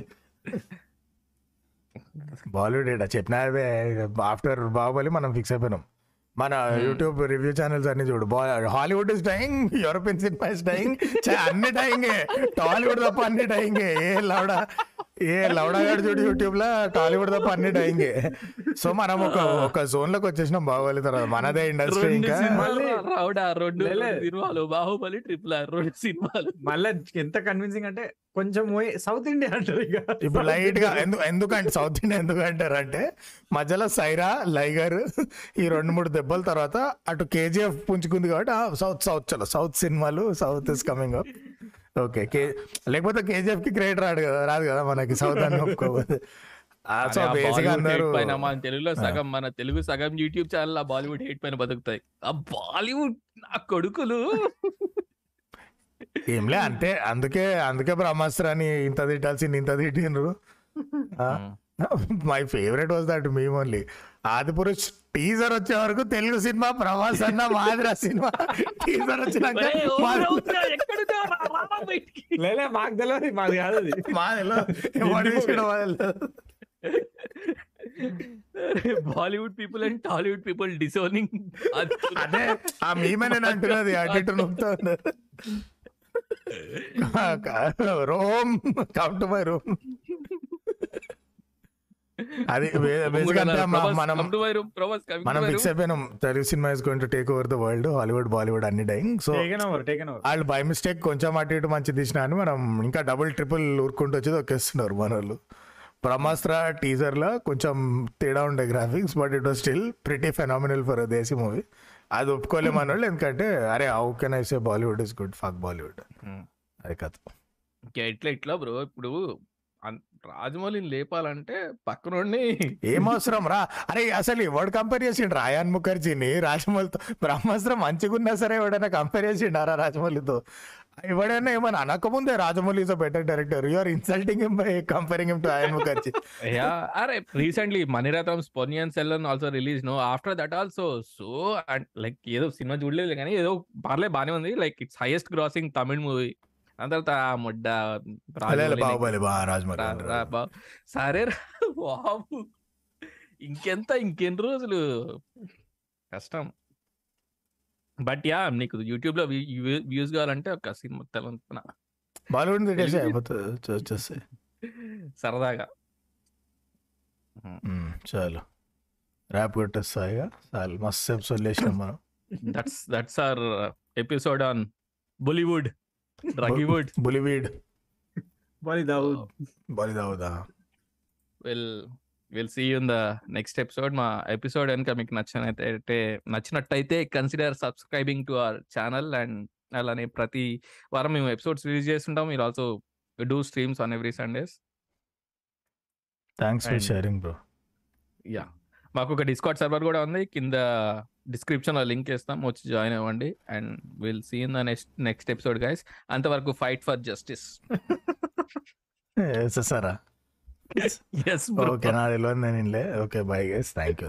Bollywood ఏడా? చెప్పినా ఆఫ్టర్ బాహుబలి మనం ఫిక్స్ అయిపోయినాం. మన యూట్యూబ్ రివ్యూ ఛానల్స్ అన్ని చూడు. Hollywood is dying European cinema is dying అన్ని డైయింగే టాలీవుడ్ తప్ప అన్ని డైయింగే ఏ. ఏ లౌడా గారు చూడు యూట్యూబ్లో టాలీవుడ్ తప్ప అన్ని డైయింగే. సో మనం ఒక ఒక జోన్లోకి వచ్చేసినాం బాహుబలి తర్వాత. మనదే ఇండస్ట్రీ ఇంకా. రెండు. సినిమాలు బాహుబలి ట్రిపుల్ ఆర్ రెండు సినిమాలు. మళ్ళీ ఎంత కన్విన్సింగ్ అంటే కొంచెం పోయి సౌత్ ఇండియా అంటారు ఇక. ఇప్పుడు లైట్గా ఎందుకు ఎందుకంటే సౌత్ ఇండియా ఎందుకు అంటారు అంటే మధ్యలో సైరా లైగర్ ఈ రెండు మూడు దెబ్బల తర్వాత అటు కేజీఎఫ్ పుంజుకుంది కాబట్టి సౌత్ సౌత్ చలో సౌత్ సినిమాలు south is coming up okay. కే లేకపోతే కేజీఎఫ్కి క్రియేట్ రాడు కదా రాదు కదా మనకి సౌత్ అని పైన మన తెలుగులో సగం మన తెలుగు సగం యూట్యూబ్ ఛానల్ ఆ బాలీవుడ్ హేట్ పైన బతుకుతాయి. ఆ బాలీవుడ్ నా కొడుకులు. ఏంలే అంతే అందుకే అందుకే బ్రహ్మాస్త్రాన్ని ఇంత తిట్టాల్సింది ఇంత తిట్టిండ్రు. My favourite was that me only Adipurush teaser వచ్చే వరకు తెలుగు సినిమా ప్రభాస్ అన్న మాదిరా సినిమా. [laughs] టీజర్ వచ్చినాక మా-. లేలే మాకు తెలియదు మాది కాదు అది. మాదిలో. Bollywood people and Tollywood people disowning. అదే ఆ మీమే నేను అంటున్నది అటు నొప్పుతా ఉన్నారు Rome come to my room అది [laughs] మనం మనం ఫిక్స్ అయిపోయినాం. Telugu cinema is going to take over the world Hollywood Bollywood అన్ని డైయింగ్ సో వాళ్ళు బై మిస్టేక్ కొంచెం అటు ఇటు మంచి తీసినా అని మనం ఇంకా డబుల్ ట్రిపుల్ ఊరుకుంటూ వచ్చి ఒకేస్తున్నారు మన వాళ్ళు బ్రహ్మాస్త్ర టీజర్లో కొంచెం తేడా ఉండే graphics but it was still pretty phenomenal for desi movie అది ఒప్పుకోలేము మన వాళ్ళు ఎందుకంటే అరే how can I say Bollywood is good fuck Bollywood అది కథ. ఇట్లా ఇట్లా బ్రో ఇప్పుడు రాజమౌళిని లేపాలంటే పక్కనోడిని ఏం [laughs] అవసరం? రా. అరే అసలు ఎవడు కంపేర్ చేసిండు? రాయాన్ ముఖర్జీని రాజమౌళితో. బ్రహ్మాస్త్రం మంచిగా ఉన్నా సరే ఎవడైనా కంపేర్ చేసిండారా రాజమౌళితో? ఎవడైనా ఏమైనా అనకముందే Rajamouli is better director you are insulting him by comparing him to Ayan Mukerji. Yeah అరే recently Mani Ratnam Ponniyin Selvan also release no after that also so and like ఏదో సినిమా చూడలేదు కానీ ఏదో పర్లే బానే ఉంది. Like it's highest grossing Tamil movie దాని తర్వాత ఆ ముడ్డ బాహుబలి బా సరే బాబు ఇంకెంత ఇంకెన్ని రోజులు? కష్టం. బట్ యా నీకు యూట్యూబ్లో వ్యూస్ కావాలంటే ఒక సినిమా తెలంగాణ బాలీవుడ్ సరదాగా. చాలు. ర్యాప్ కొట్టేస్తాయిగా చాలు మస్తు సేపు సొల్లేసినాం మనం. That's that's our episode on Bollywood రగీవుడ్ బులివీడ్ బాలి దావుద్ బలి దావుదా will will see in the next episode మా ఎపిసోడ్ కనుక మీకు నచ్చినట్టయితే నచ్చినట్టయితే consider subscribing to our channel and అలానే ప్రతి వారం మేము ఎపిసోడ్స్ రిలీజ్ చేస్తుంటాం. మీరు also do streams on every Sundays thanks for sharing bro yeah మాకు ఒక డిస్కౌట్ సర్వర్ కూడా ఉంది. కింద డిస్క్రిప్షన్లో లింక్ ఇస్తాం వచ్చి జాయిన్ అవ్వండి. And will see in the next next episode guys అంతవరకు ఫైట్ ఫర్ జస్టిస్ సారా ఎస్ ఓకే నా తెలియదు నేను okay bye guys thank you